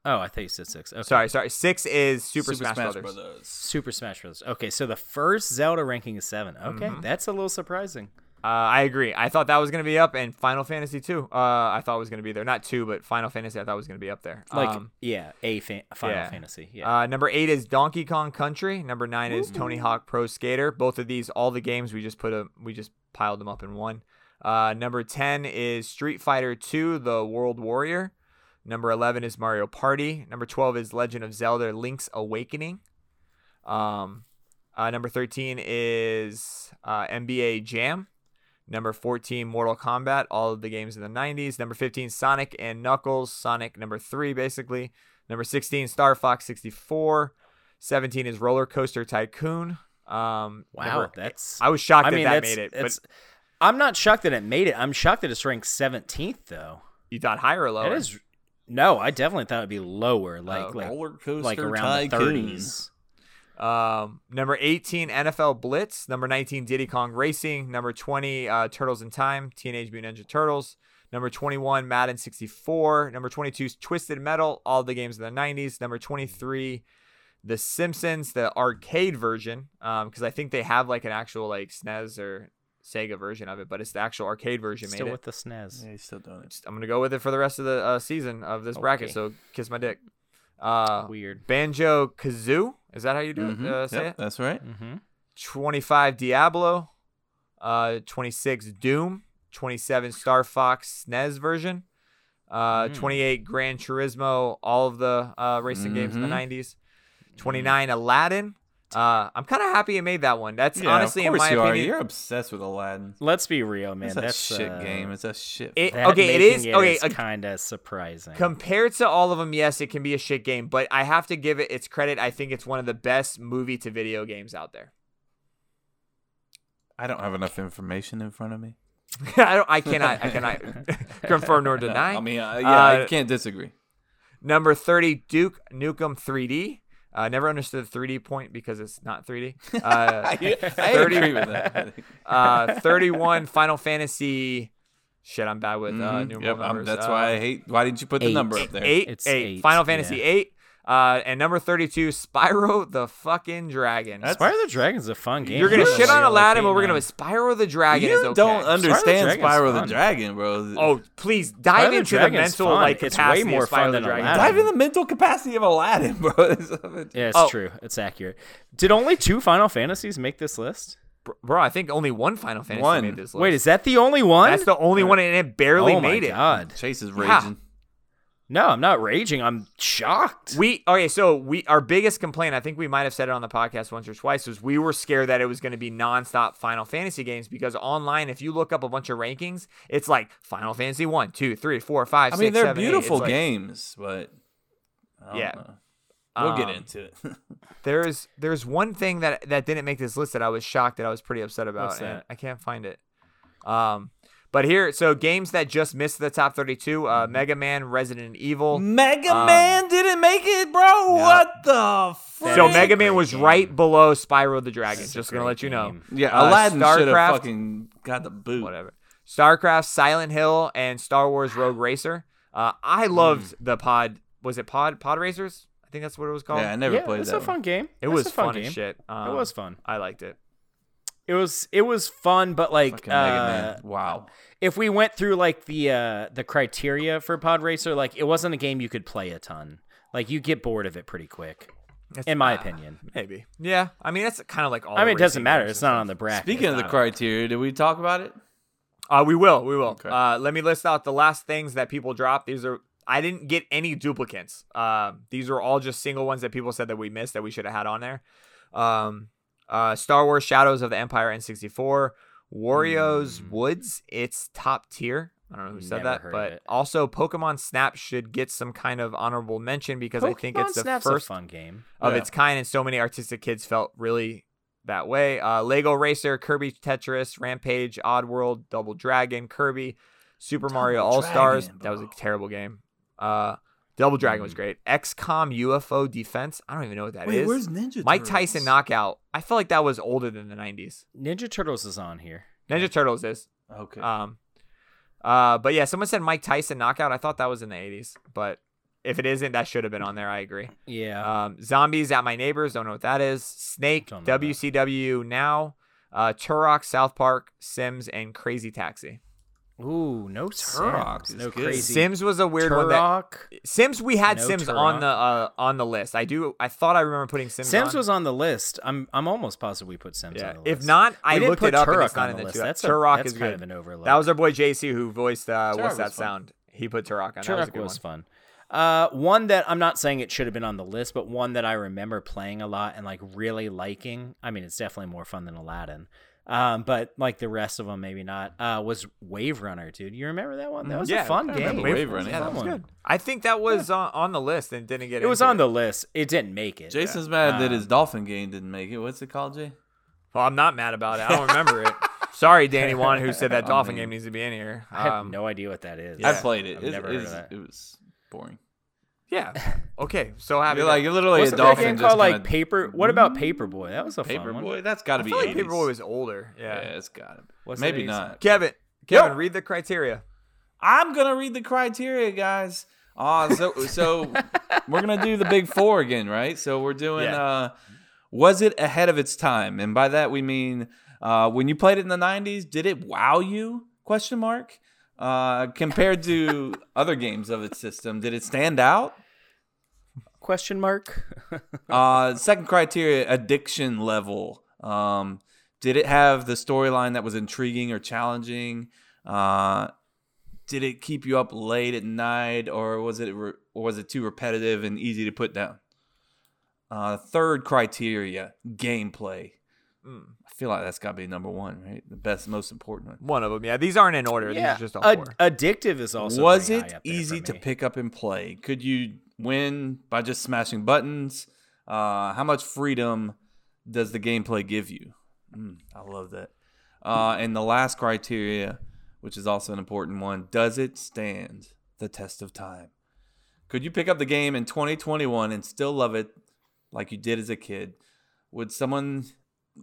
Oh, I thought you said six. Okay. Sorry, sorry. Six is Super, Smash, Brothers. Super Smash Bros. Okay, so the first Zelda ranking is seven. Okay, Mm-hmm. that's a little surprising. Uh, I agree. I thought that was gonna be up, and Final Fantasy two. Uh, I thought was gonna be there. Not two, but Final Fantasy. I thought was gonna be up there. Like, Um, yeah, a fa- Final yeah. Fantasy. Yeah. Uh, number eight is Donkey Kong Country. Number nine is Tony Hawk Pro Skater. Both of these, all the games we just put a, we just piled them up in one. Uh, number ten is Street Fighter Two: The World Warrior. Number eleven is Mario Party. Number twelve is Legend of Zelda: Link's Awakening. Um, uh, number thirteen is uh, NBA Jam. Number 14, Mortal Kombat, all of the games in the 90s. Number 15, Sonic and Knuckles, Sonic number 3, basically. Number 16, Star Fox 64. 17 is Roller Coaster Tycoon. Um, wow, number- that's. I was shocked I that mean, that made it, but I'm not shocked that it made it. I'm shocked that it's ranked 17th though. you thought higher or lower? It is. No, I definitely thought it'd be lower, like okay. like, Roller coaster like around the 30s. Um, number 18, NFL Blitz. Number 19, Diddy Kong Racing. Number 20, uh, Turtles in Time, Teenage Mutant Ninja Turtles. Number 21, Madden 64. Number 22 Twisted Metal, all the games in the 90s. Number 23, The Simpsons, the arcade version, because I think they have like an actual like SNES or Sega version of it, but it's the actual arcade version Still made with it. the SNES. Yeah, he's still doing it. I'm gonna go with it for the rest of the uh, season of this bracket. So kiss my dick. Uh, Weird. Banjo Kazoo, is that how you do Mhm. it? Uh, say Yep, it. that's right. Mm-hmm. 25 Diablo, uh 26 Doom, 27 Star Fox SNES version, uh Mm. 28 Gran Turismo, all of the uh racing games in the Mhm. 90s. 29 Aladdin. Uh I'm kind of happy it made that one. That's Yeah, honestly of in my you are. opinion You're obsessed with Aladdin. Let's be real, man. It's a shit uh, game. It's a shit. It- that okay, it making okay, uh, kind of surprising. compared to all of them, yes, it can be a shit game, but I have to give it its credit. I think it's one of the best movie to video games out there. I don't have enough information in front of me. [laughs] I don't I cannot I cannot [laughs] confirm nor [laughs] deny. I mean, uh, yeah, I Uh, can't disagree. Number 30, Duke Nukem 3D. Uh, never understood the 3D point because it's not 3D. [laughs] Uh, I, I 30 agree with that. [laughs] uh, 31, Final Fantasy. Shit, I'm bad with uh, Mhm. numeral Yep, I'm- numbers. that's Uh, why I hate. Why didn't you put the number up there? Eight, It's eight. eight, Final Fantasy yeah. 8. Uh, and number 32, Spyro the fucking Dragon. That's- Spyro the Dragon's a fun game. You're going to shit on Aladdin, but we're going to nine. Spyro the Dragon you is okay. don't understand Dragon's Spyro the. Dragon, bro. Oh, please dive Spyro the into the Dragon's mental fun. like It's capacity way more of Spyro fun the than Dragon. Aladdin. dive in the mental capacity of Aladdin, bro. [laughs] Yeah, it's Oh. true. It's accurate. Did only two Final Fantasies make this list? Bro, I think only one Final Fantasy One. made this list. Wait, is that the only one? That's the only one, and it barely oh made my it. god! Chase is Yeah. Raging. No, I'm not raging. I'm shocked. We okay, so we our biggest complaint, I think we might have said it on the podcast once or twice, was we were scared that it was going to be nonstop Final Fantasy games because online, if you look up a bunch of rankings, it's like Final Fantasy one, two, three, four, five, I mean, six, they're seven, beautiful like- games, but I Yeah. know. We'll get Um, into it. [laughs] There's there's one thing that that didn't make this list that I was shocked that I was pretty upset about. What's and? I can't find it. Um, but here, so games that just missed the top 32: Mm-hmm. uh, Mega Man, Resident Evil. Mega Um, Man didn't make it, bro. What the frick? So Mega Man was game. right below Spyro the Dragon. That's Just gonna great let you know. Yeah, Uh, Aladdin should have StarCraft- fucking got the boot. Whatever. StarCraft, Silent Hill, and Star Wars Rogue Racer. Uh, I loved the pod. Was it Pod Pod Racers? I think that's what it was called. Yeah, I never yeah, played it's that. a fun game. it It's was a fun fun game. as shit. Um, it was fun. I liked it. It was it was fun, but like Fucking Mega uh, Man. Wow. if we went through like the uh the criteria for Pod Racer, like it wasn't a game you could play a ton. Like you get bored of it pretty quick, It's- in my uh, opinion. Maybe. Yeah. I mean, that's kind of like all. I mean, it doesn't matter. It's not on the bracket. Speaking of the criteria, did we talk about it? Uh, we will. We will. Okay. Uh, let me list out the last things that people dropped. These are. I didn't get any duplicates. Uh, these are all just single ones that people said that we missed that we should have had on there. Um, uh, Star Wars: Shadows of the Empire N64, Wario's Hmm. Woods. It's top tier. I don't know who said Never that, but also Pokemon Snap should get some kind of honorable mention because I think it's the Snap's first fun game. of Yeah. its kind, and so many artistic kids felt really that way. Uh, Lego Racer, Kirby Tetris, Rampage, Oddworld, Double Dragon, Kirby, Super Mario All Stars. That was a terrible game. Uh, Double Dragon Mm. was great. XCOM UFO Defense. I don't even know what that is. Wait, where's Ninja Mike Tyson Knockout. I feel like that was older than the 90s. Ninja Turtles is on here. Ninja Turtles is. Okay. Um, uh, but yeah, someone said Mike Tyson Knockout. I thought that was in the 80s, but if it isn't, that should have been on there. I agree. Yeah. Um, Zombies Ate My Neighbors, don't know what that is. Snake, Don't that. WCW Now, uh, Turok, South Park, Sims, and Crazy Taxi. Ooh, no Turok Sims. No good. crazy. Sims was a weird one. That, Turok. Sims, we had No Sims Turok. on the uh, on the list. I do. I thought I remember putting Sims. Sims on. was on the list. I'm I'm almost positive we put Sims Yeah. on the list. If not, We I didn't looked put it up and Turok it's not on in the the list. two. That's a- Turok that's is kind good. of an overlook. That was our boy JC who voiced uh, what's that fun. sound? He put Turok on. that was a Turok good was one. fun. Uh, one that I'm not saying it should have been on the list, but one that I remember playing a lot and like really liking. I mean, it's definitely more fun than Aladdin. Um, but like the rest of them, maybe not. Uh, was Wave Runner, dude. You remember that one? That was Yeah, a fun I game. Wave Wave Runner, Runner. Yeah, that was good. I think that was on, on the list and didn't get. It It was into on the list. It didn't make it. Jason's mad that his Um, dolphin game didn't make it. What's it called, Jay? Well, I'm not mad about it. I don't remember it. [laughs] Sorry, Danny Wan, who said that [laughs] I Dolphin mean- game needs to be in here. I have Um, no idea what that is. I played it. I've It, never it, heard of that. it was boring. Yeah. [laughs] Okay. So happy. You're like you're literally Wasn't a there a dolphin. game just called like kinda- Paper? What about Paperboy? That was a fun one. Paperboy? That's got to I be. feel like Paperboy was older. Yeah, Yeah. it's got to be. Was it Maybe not. Kevin. Kevin, read the criteria. I'm gonna read the criteria, guys. Uh, so so [laughs] we're gonna do the big four again, right? So we're doing Yeah. uh was it ahead of its time? And by that we mean uh when you played it in the nineties, did it wow you? Question mark. Uh compared to [laughs] other games of its system, did it stand out? Question mark. [laughs] Uh second criteria, addiction level. Um did it have the storyline that was intriguing or challenging? Uh did it keep you up late at night or was it re- or was it too repetitive and easy to put down uh, third criteria gameplay Mm. I feel like that's got to be number one right the best most important one One of them. Yeah. These aren't in order. yeah, These are just all Ad- four. addictive is also. was it high up there easy for to pick up and play could you win by just smashing buttons uh, how much freedom does the gameplay give you mm, i love that uh, and the last criteria which is also an important one does it stand the test of time could you pick up the game in 2021 and still love it like you did as a kid would someone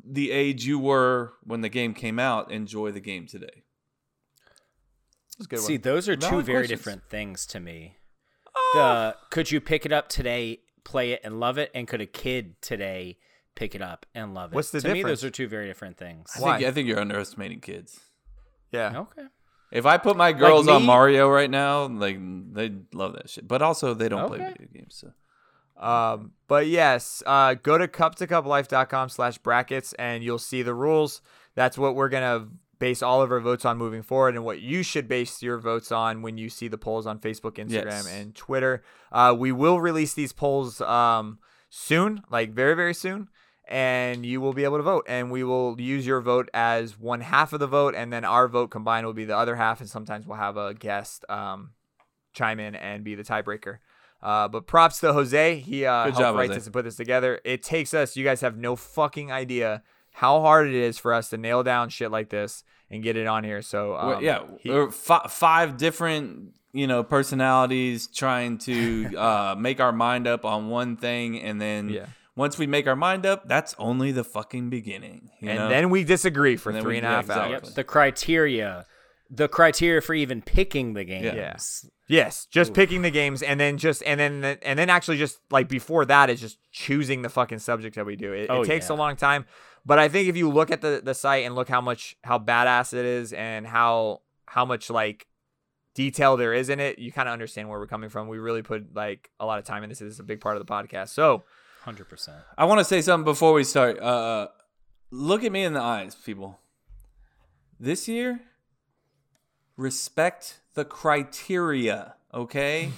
the age you were when the game came out enjoy the game today That's a good See, one. those are two Valid very questions. different things to me. Ah. The could you pick it up today, play it, and love it, and could a kid today pick it up and love it? What's the to me, difference? those are two very different things. I Why? think, I think you're underestimating kids Yeah. Okay. If I put my girls on? Mario right now, like they love that shit. But also they don't play video games. So Um, but yes, uh, go to cup to cuplife.com slash brackets and you'll see the rules. That's what we're going to base all of our votes on moving forward and what you should base your votes on when you see the polls on Facebook, Instagram, Yes. and Twitter. Uh, we will release these polls um, soon, like very, very soon. And you will be able to vote, and we will use your vote as one half of the vote, and then our vote combined will be the other half. And sometimes we'll have a guest um, chime in and be the tiebreaker. Uh, but props to Jose. He uh, Good helped job, write Jose. this and put this together. It takes us. You guys have no fucking idea how hard it is for us to nail down shit like this and get it on here. So Well, um, yeah, he- we're fi- five different you know personalities trying to [laughs] uh, make our mind up on one thing, and then Yeah. once we make our mind up, that's only the fucking beginning. you and know? then we disagree for And then three we- and a yeah, exactly. hours. Yep, the criteria, the criteria for even picking the games. Yeah. Yes, just picking the games and then just and then and then actually just like before that is just choosing the fucking subject that we do. It, Oh, it takes yeah. a long time, but I think if you look at the the site and look how much how badass it is and how how much like detail there is in it, you kind of understand where we're coming from. We really put like a lot of time in this. This is a big part of the podcast. So Hundred percent. I want to say something before we start. Uh, look at me in the eyes, people. This year, respect the criteria, okay?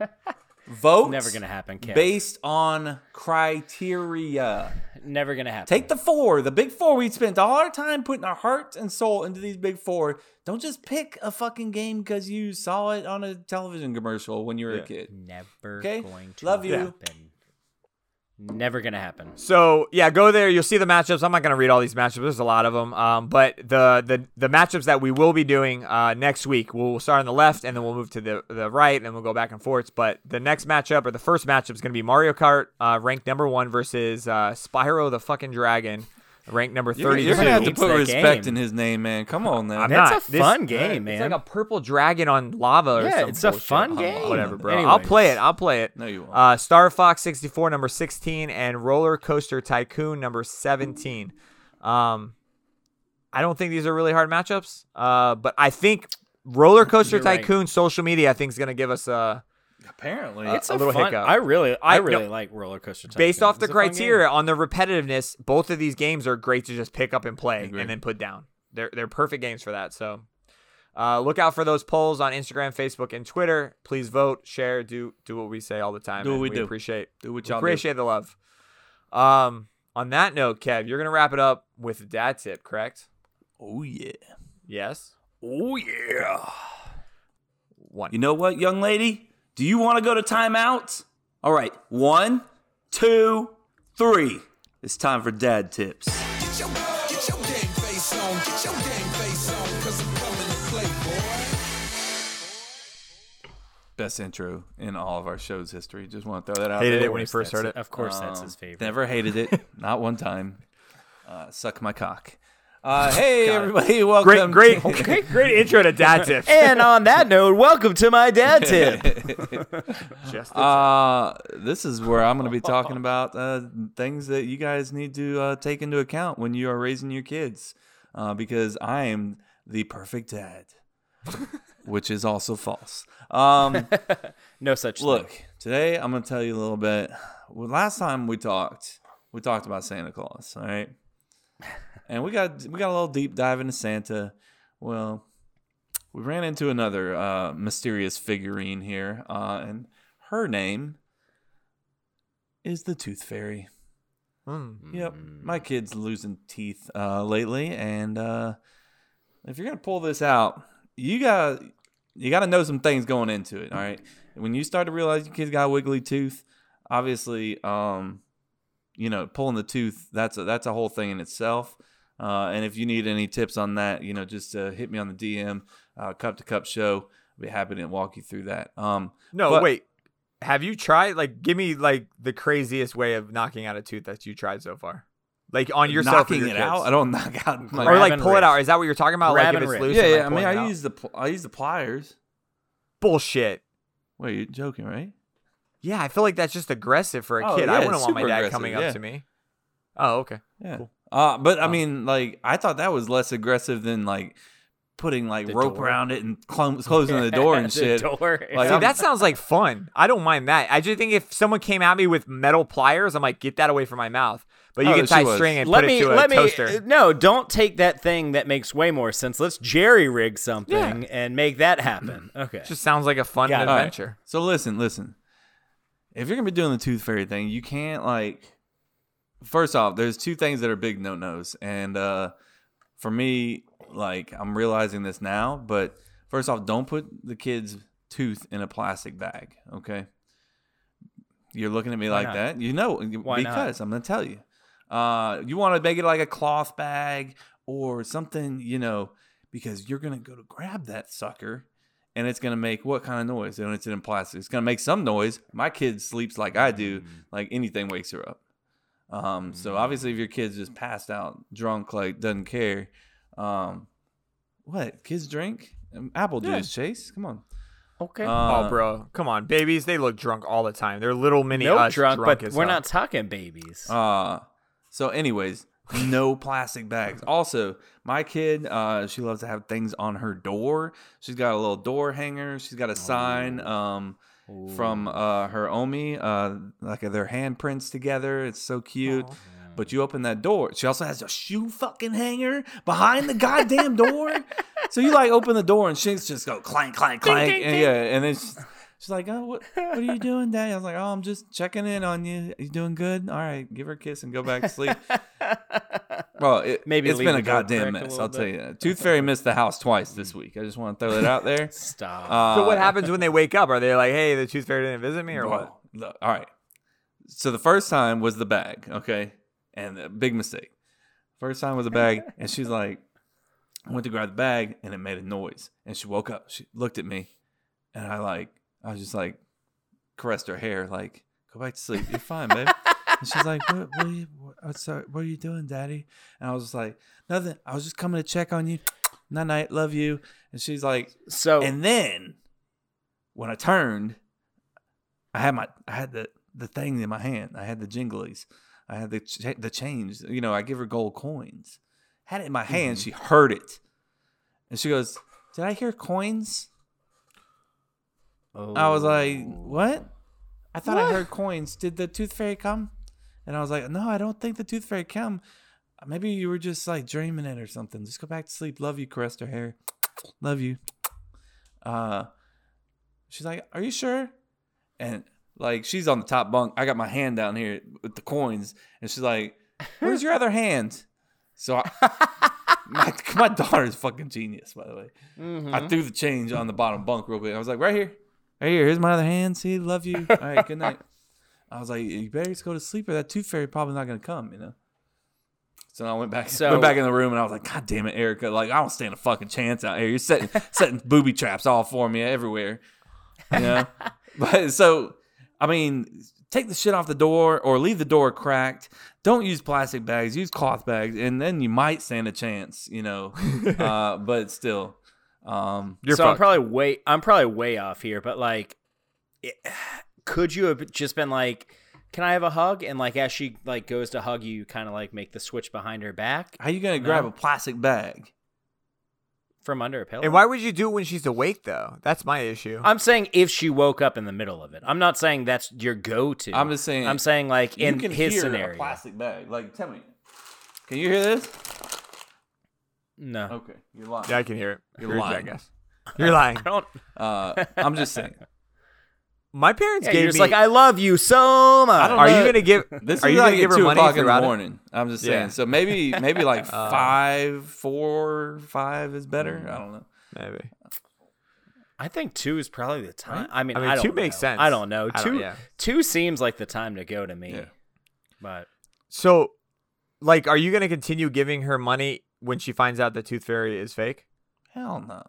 [laughs] Vote Never gonna happen, Kev. based on criteria. Never gonna happen. Take the four, the big four. We spent all our time putting our heart and soul into these big four. Don't just pick a fucking game because you saw it on a television commercial when you were Yeah. a kid. Never Okay? going to Love you. happen. Never gonna happen. So yeah, go there. You'll see the matchups. I'm not gonna read all these matchups. There's a lot of them. Um, but the the the matchups that we will be doing uh, next week, we'll start on the left and then we'll move to the the right and we'll go back and forth. But the next matchup or the first matchup is gonna be Mario Kart, uh, ranked number one versus uh, Spyro the fucking Dragon, ranked number You're, thirty. you're gonna have to put respect game. in his name, man. Come on now. I'm That's not. a This- fun game, It's man. It's like a purple dragon on lava. Or Yeah, it's a bullshit. fun Oh, game. Whatever, bro. I'll play it. I'll play it. No, you won't. Uh, Star Fox 64 number 16 and Roller Coaster Tycoon number 17. Um, I don't think these are really hard matchups. Uh, but I think Roller Coaster You're right. Tycoon social media I think is gonna give us uh Apparently, Uh, It's a a, little fun. hiccup. I really, I, I- really no, like roller coaster. based Tycoon. off the It's a criteria on the repetitiveness. Both of these games are great to just pick up and play and then put down. They're they're perfect games for that. So. Uh, look out for those polls on Instagram, Facebook, and Twitter. Please vote, share, do do what we say all the time. Do what we we do. Appreciate Do what we y'all do. appreciate the love. Um, on that note, Kev, you're gonna wrap it up with a dad tip, correct? Oh yeah. Yes. Oh yeah. One. You know what, young lady? Do you want to go to timeout? All right. One, two, three. It's time for dad tips. Get your, get your game face on. Get your game face on. Cause I'm coming to play, boy. Best intro in all of our show's history. Just want to throw that out Hated there. it when he first heard it. Of course, that's Um, his favorite. Never hated it. [laughs] Not one time. Uh, suck my cock. Uh, hey, [laughs] everybody. Welcome. Great, great, [laughs] great, great intro to dad [laughs] tips. and on that note, welcome to my dad tip. Just Uh, this is where I'm going to be talking about uh, things that you guys need to uh, take into account when you are raising your kids, uh, because I am the perfect dad, which is also false. Um, no such look, thing. today I'm going to tell you a little bit. Well, last time we talked, we talked about Santa Claus, all right? And we got we got a little deep dive into Santa. Well, we ran into another uh, mysterious figurine here, uh, and her name is the Tooth Fairy. Mm. Yep, my kid's losing teeth uh, lately, and uh, if you're gonna pull this out, you got you got to know some things going into it. All right, when you start to realize your kid's got a wiggly tooth, obviously, um, you know, pulling the tooth that's a, that's a whole thing in itself. Uh, and if you need any tips on that, you know, just uh, hit me on the DM, uh, Cup to Cup Show. I'll be happy to walk you through that. Um, No, But- wait. Have you tried? Like, give me like the craziest way of knocking out a tooth that you tried so far. Like on yourself, or knocking your it out. I don't [laughs] knock out my or like and pull it out. Is that what you're talking about? Grab like if and it's loose. yeah, and, like, yeah. I mean, I use the pl- I use the pliers. bullshit. Wait, you're joking, right? Yeah, I feel like that's just aggressive for a Oh, kid. yeah, I wouldn't want my super dad coming yeah. up to me. Oh, okay. Yeah. Cool. Uh, but I Oh. mean, like, I thought that was less aggressive than like putting like The rope door. around it and clo- closing the door and [laughs] The shit. door. Like, See, that sounds like fun. I don't mind that. I just think if someone came at me with metal pliers, I'm like, get that away from my mouth. But you Oh, can tie string and let put me it to a let me toaster. no don't take that thing that makes way more sense let's jerry rig something and make that happen okay It just sounds like a fun Got it. All right. adventure. So listen, listen. If you're gonna be doing the tooth fairy thing, you can't like. First off, there's two things that are big no nos, and uh, for me, like I'm realizing this now. But first off, don't put the kid's tooth in a plastic bag. Okay. You're looking at me Why like not? that. You know, Why not? because I'm gonna tell you. Uh, you want to make it like a cloth bag or something, you know, because you're gonna go to grab that sucker, and it's gonna make what kind of noise? And it's in plastic. It's gonna make some noise. My kid sleeps like I do. Mm. Like anything wakes her up. Um, so obviously, if your kid's just passed out, drunk, like doesn't care, um, what kids drink? Um, Apple Yeah. juice, Chase. Come on. Okay. Uh, oh, bro, come on, babies. They look drunk all the time. They're little mini no us drunk, drunk but as we're hell. not talking babies. Uh so anyways, no [laughs] plastic bags. Also, my kid, uh, she loves to have things on her door. She's got a little door hanger. She's got a sign um from uh her Omi, uh like their handprints together. It's so cute. But you open that door. She also has a shoe fucking hanger behind the goddamn door. [laughs] so you like open the door and she's just go clank, clank, clank. and yeah, and then she's, she's like, "Oh, what, what are you [laughs] doing, Daddy?" I was like, "Oh, I'm just checking in on you. You doing good? All right, give her a kiss and go back to sleep." [laughs] well, it, Maybe it's been a goddamn mess. little I'll tell you that. Tooth Fairy missed the house twice this week. I just want to throw that out there. [laughs] Stop. Uh, So what happens when they wake up? Are they like, "Hey, the tooth fairy didn't visit me," or what? Well, look, all right. So the first time was the bag, okay, and a big mistake. First time was the bag, and she's like, I went to grab the bag, and it made a noise, and she woke up. She looked at me, and I like, I was just like, caressed her hair, like, go back to sleep. You're fine, babe. [laughs] and she's like, what, what, are you, what, uh, sorry, what are you doing, daddy? And I was just like, nothing. I was just coming to check on you. Night night, love you. And she's like, so and then when I turned, I had my I had the the thing in my hand. I had the jinglies. I had the ch- the change. You know, I give her gold coins. Had it in my hand. Mm-hmm. She heard it, and she goes, "Did I hear coins?" I was like, "What?" I thought I heard coins. Did the tooth fairy come? And I was like, "No, I don't think the tooth fairy came. Maybe you were just like dreaming it or something. Just go back to sleep. Love you." Caressed her hair. Love you. Uh, she's like, "Are you sure?" And like, she's on the top bunk. I got my hand down here with the coins, and she's like, "Where's your other hand?" So I, [laughs] my my daughter's fucking genius, by the way. I threw the change on the bottom bunk real quick. I was like, "Right here, here. Here's my other hand. See, love you. All right, good night." [laughs] I was like, "You better just go to sleep, or that tooth fairy probably not gonna come," you know. So I went back, So- went back in the room, and I was like, "God damn it, Erica! Like, I don't stand a fucking chance out here. You're setting [laughs] setting booby traps all for me everywhere, you know." [laughs] but so, I mean, take the shit off the door or leave the door cracked. Don't use plastic bags. Use cloth bags, and then you might stand a chance, you know. uh, but still, um, You're so I'm probably way I'm probably way off here, but like, it, [sighs] could you have just been like, "Can I have a hug?" And like, as she like goes to hug you, you kind of like make the switch behind her back how are you gonna grab a plastic bag? from under a pillow. And why would you do it when she's awake though? That's my issue. I'm saying if she woke up in the middle of it. I'm not saying that's your go-to. I'm just saying. I'm saying like you in can his hear scenario. plastic bag. Like, tell me, can you hear this? No. Okay, you're lying. yeah, I can hear it. You're a lying. guess. You're [laughs] lying. I don't. Uh, I'm just saying. My parents Yeah, gave you're just me. like I love you so much. don't are know. you gonna give? This are is you like gonna give her two money o'clock in the throughout it? morning. I'm just saying. Yeah. So maybe maybe [laughs] like Uh, five, four, five is better. Mm. I don't know. Maybe. I think two is probably the time. I mean, I I mean, don't two makes sense. I don't know. I Two, don't- yeah. two seems like the time to go to me. Yeah. But So, like, are you gonna continue giving her money when she finds out the tooth fairy is fake? Hell no.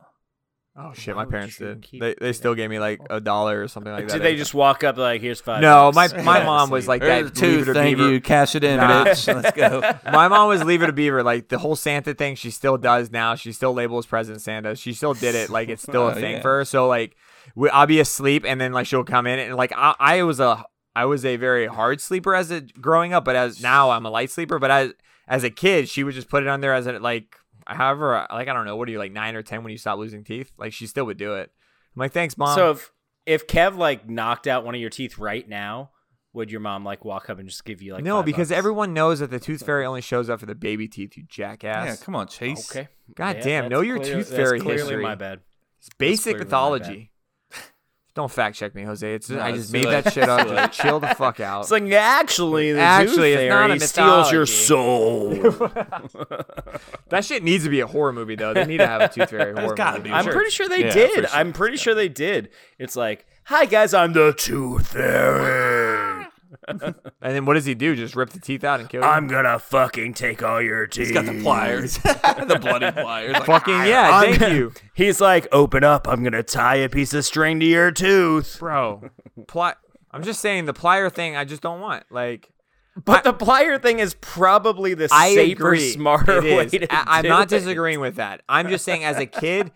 Oh shit, Why my parents did. They they still gave me like a dollar or something like that. did they just walk up like, "Here's five? No, my bucks. my Yeah, mom was like There's that. a Leave tooth. it Thank beaver. you. Cash it in, Nah. bitch. Let's go. [laughs] [laughs] my mom was leave it a beaver. Like the whole Santa thing, she still does now. She still labels present Santa. She still did it. Like it's still a [laughs] Oh, thing yeah. for her. So like, we, I'll be asleep and then like she'll come in and like I, I was a I was a very hard sleeper as a growing up, but as now I'm a light sleeper. But as as a kid, she would just put it on there as a like. However, like I don't know, what are you like nine or ten when you stop losing teeth? Like she still would do it. I'm like, thanks, mom. So if if Kev like knocked out one of your teeth right now, would your mom like walk up and just give you like no, five because bucks? everyone knows that the tooth fairy only shows up for the baby teeth. You jackass. Yeah, come on, Chase. Okay. God Yeah, damn, that's know your clear- tooth that's fairy clearly history. My bad. It's basic mythology. my pathology. Don't fact check me, Jose. It's No, I just made late. that shit up. It's. Just chill the fuck out. It's like actually, the Actually, zoo it's not fairy a steals your soul. that shit needs to be a horror movie though. They need to have a Tooth Fairy [laughs] horror movie. be. I'm Sure. pretty sure they Yeah, did. sure, I'm pretty sure they did. It's like, hi guys, I'm the Tooth Fairy. And then what does he do? Just rip the teeth out and kill you? I'm gonna fucking take all your teeth. He's got the pliers, [laughs] [laughs] the bloody pliers. Like, Fucking "Ah." yeah, I'm thank gonna- you, He's like, open up. I'm gonna tie a piece of string to your tooth. bro. Pli- I'm just saying the plier thing. I just don't want. Like But the plier thing is probably the I safer, agree. smarter It way is. to I- I'm do not it. disagreeing with that. I'm just saying as a kid.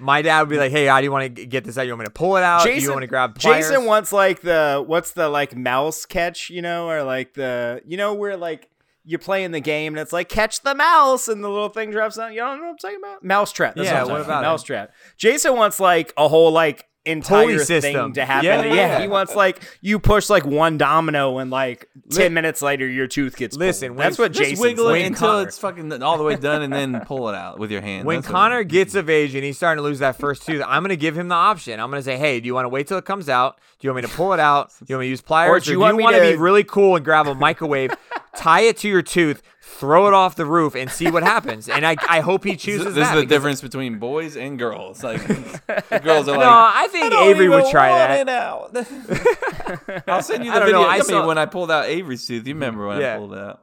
My dad would be like, "Hey, how do you want to get this out? You want me to pull it out? Jason, you want to grab pliers?" Jason wants like the what's the like mouse catch, you know, or like the you know where like you're playing the game and it's like catch the mouse and the little thing drops down. You don't know what I'm talking about? Mousetrap. That's Yeah, what, I'm what talking about it? Mousetrap. Jason wants like a whole like entire thing system. to happen. Yeah, Yeah, he wants like you push like one domino and like ten Li- minutes later your tooth gets. Listen, pulled. that's what Jason. Jason's wiggle it like. until Connor. it's fucking all the way done, and then pull it out with your hand. When That's what- Connor gets of age and he's starting to lose that first tooth, I'm to give him the option. I'm to say, hey, do you want to wait till it comes out? Do you want me to pull it out? Do you want me to use pliers? Or do you want me want to- be really cool and grab a microwave, [laughs] tie it to your tooth, throw it off the roof, and see what happens? And I, I hope he chooses that. this is the difference between boys and girls. Like girls are [laughs] like. No, I think don't Avery would try that. it out. [laughs] I'll send you the video. know, I I, mean, saw- when I pulled out Avery's tooth, you remember when Yeah. I pulled out?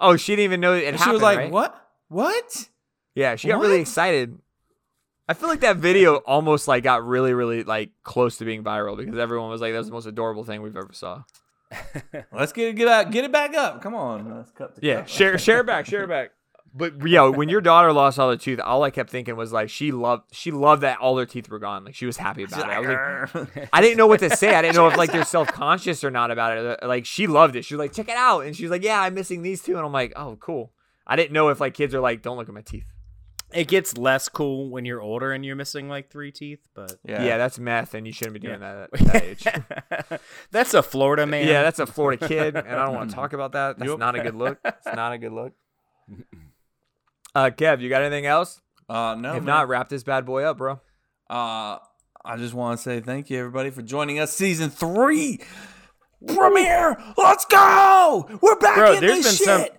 Oh, she didn't even know it happened, she was like, right? "What? What?" Yeah, she got really excited. I feel like that video almost like got really, really like close to being viral because everyone was like, "That's the most adorable thing we've ever saw." [laughs] Let's get it, get out, get it back up. Come on, let's cut the Yeah, cup. share share it back, share it back. But yo, when your daughter lost all her teeth, all I kept thinking was like she loved she loved that all her teeth were gone. Like she was happy about it. I, was like, I didn't know what to say. I didn't know if [laughs] like they're self conscious or not about it. Uh, like she loved it. She was like, check it out, and she was like, yeah, I'm missing these two, and I'm like, oh, cool. I didn't know if like kids are like, don't look at my teeth. It gets less cool when you're older and you're missing like three teeth, but Yeah, that's meth, and you shouldn't be doing that at [laughs] that age. [laughs] that's a Florida man. Yeah, that's a Florida kid, and I don't want to [laughs] talk about that. That's Yep. not a good look. It's not a good look. Uh, Kev, you got anything else? Uh, no, if man. not, wrap this bad boy up, bro. Uh, I just want to say thank you, everybody, for joining us. Season three premiere. Let's go. We're back Bro, in there's this been shit. some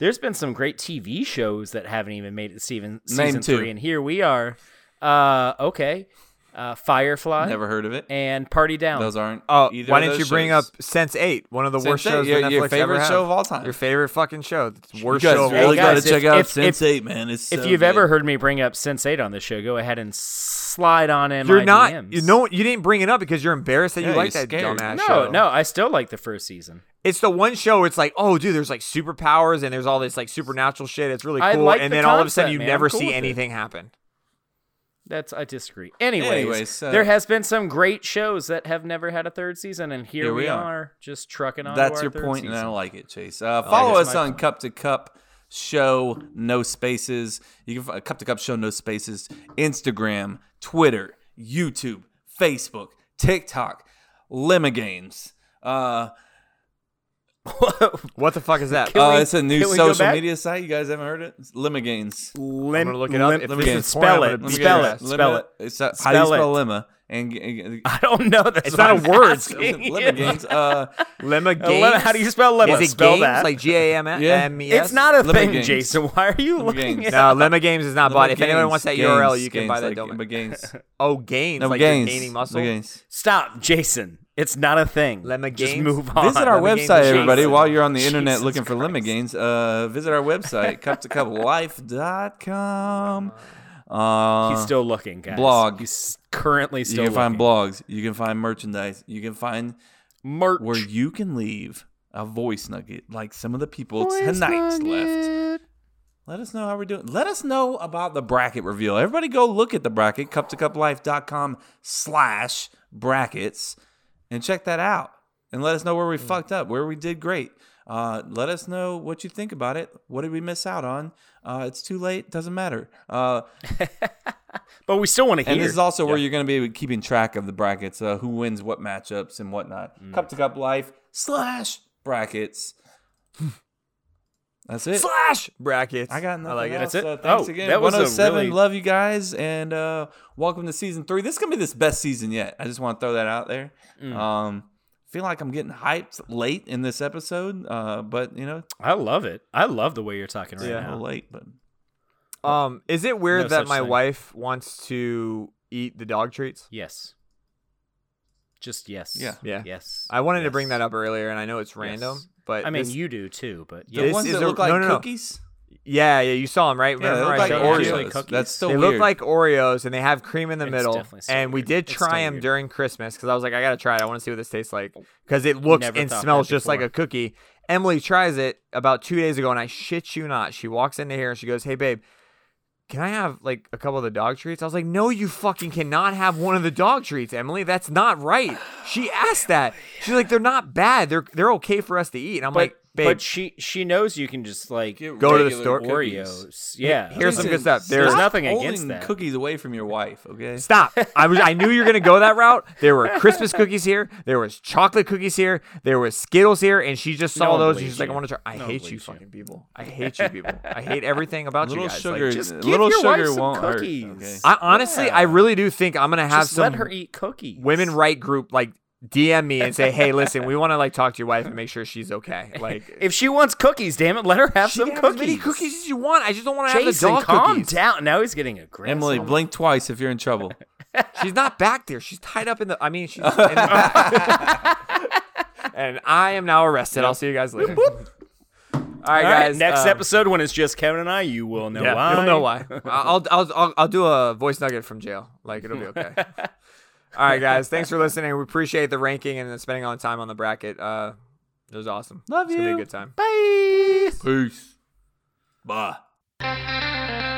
there's been some great TV shows that haven't even made it to season Name season two. three, and here we are. Uh, okay, uh, Firefly Never heard of it. and Party Down. Those aren't. Oh, either why of didn't you those bring shows. up Sense Eight, one of the worst Sense8, shows your- your Netflix favorite ever show had. of all time. Your favorite fucking show. It's the You worst guys show. of really all Hey, got to guys, check if- out if- Sense Eight, man. It's if so you've good. ever heard me bring up Sense Eight on this show, go ahead and slide on in. You're my not. DMs. You know. You didn't bring it up because you're embarrassed that Yeah, you like that scared. dumbass No, show. no, no, I still like the first season. It's the one show. Where it's like, oh, dude, there's like superpowers and there's all this like supernatural shit. It's really cool. like and the then all of a sudden, you man. never cool see with it. anything happen. That's I disagree. Anyways, Anyways, so- there has been some great shows that have never had a third season, and here, Here we we are. are, just trucking on. That's our your point, and I like it, Chase. Uh, follow us on point. Cup to Cup Show, no spaces. You can find Cup to Cup Show, no spaces. Instagram, Twitter, YouTube, Facebook, TikTok, Limigames. Uh, [laughs] What the fuck is that? Can uh, we- it's a new can we go social back? media site. You guys haven't heard it? It's Limigames. Lim- gonna look it up. lim- If this this is is porn, I'm spell gonna it. Spell it. Spell it. It's uh, how do you Spell spell it. Lima? And, and I don't know. That's It's not a I'm word. asking you. Limigames. Uh, [laughs] Lemma Uh, games. how do you spell lemma? Is it Spell games that. like G A M Yeah. M E S? It's not a Lemma thing, Games. Jason. Why are you Lemma looking Games. at No, Lemma Games is not bought. If anyone wants that games, URL, you can games, buy that like, domain. Games. [laughs] Oh, gains, No, like gains. you're gaining muscle. Gains. Stop, Jason. It's not a thing. Lemma Just move on. Visit our Lemma website, everybody. While you're on the internet looking for Christ. Lemma Games, uh, visit our website, [laughs] cuptocuplife.com. Uh, He's still looking, guys. blog. He's currently you still can find blogs. You can find merchandise. You can find merch. where you can leave a voice nugget like some of the people tonight left. Let us know how we're doing. Let us know about the bracket reveal. Everybody go look at the bracket, cuptocuplife.com slash brackets, and check that out. And let us know where we fucked up, where we did great. Uh, let us know what you think about it. What did we miss out on? Uh, it's too late. Doesn't matter. Uh, [laughs] But we still want to hear. and this is also where you're going to be keeping track of the brackets, uh, who wins what matchups and whatnot. Cup to Cup Life slash brackets. [laughs] That's it. slash brackets. I got nothing I like else. it. That's it? Uh, thanks Oh, again. that was a 107. really- Love you guys, and uh, welcome to season three. This is gonna be this best season yet. I just want to throw that out there. Mm. Um, feel like I'm getting hyped late in this episode, uh, but you know, I love it. I love the way you're talking right Yeah. now. little late. But Um, is it weird No that my thing. wife wants to eat the dog treats? Yes. Just yes. Yeah. Yeah. Yes. I wanted to bring that up earlier, and I know it's random, Yes. But I mean, this- you do too, but the yeah. This ones is that a- look like no, no, no. cookies, yeah, yeah, you saw them right? yeah, they look I like showed you? you? Actually Oreos. cookies. That's still they weird. look like Oreos, and they have cream in the It's middle. definitely still And we did try them weird. during Christmas because I was like, I gotta try it. I want to see what this tastes like because it looks Never and smells that just like a cookie. Emily tries it about two days ago, and I shit you not, she walks into here and she goes, "Hey, babe." Can I have like a couple of the dog treats? I was like, no, you fucking cannot have one of the dog treats, Emily. That's not right. She asked that. She's like, they're not bad. They're they're okay for us to eat. And I'm but, like, babe, but she she knows you can just like Go to the regular store. cookies. Oreos. Yeah. here's some good stuff. There's There's nothing stop against that. Cookies away from your wife, okay? Stop. I was I knew you were gonna go that route. There were Christmas cookies here, there was chocolate cookies here, there was Skittles here, and she just saw No those and believes she's like, I want to try I No hate you believes you. fucking people. I hate you people. I [laughs] hate everything about little you guys. sugar, Like, just give little your wife sugar some won't cookies. hurt. Okay. I honestly I really do think I'm gonna have just some let her eat cookies. women right group like DM me and say, Hey, [laughs] listen, we want to like talk to your wife and make sure she's okay. [laughs] Like If she wants cookies, damn it, let her have she some can have cookies. as many cookies as you want. I just don't want to have the Jason, dog calm cookies. down. Now he's getting aggressive. Emily, blink twice if you're in trouble. [laughs] She's not back there. She's tied up in the. I mean, she's. In the and I am now arrested. I'll see you guys later. All right, All right, guys. next um, episode when it's just Kevin and I, you will know yeah, why. You'll know why. I'll, I'll I'll I'll do a voice nugget from jail. Like it'll be okay. All right, guys. Thanks for listening. We appreciate the ranking and spending all the time on the bracket. Uh, it was awesome. Love it's gonna be a good time. Bye. Peace. Bye.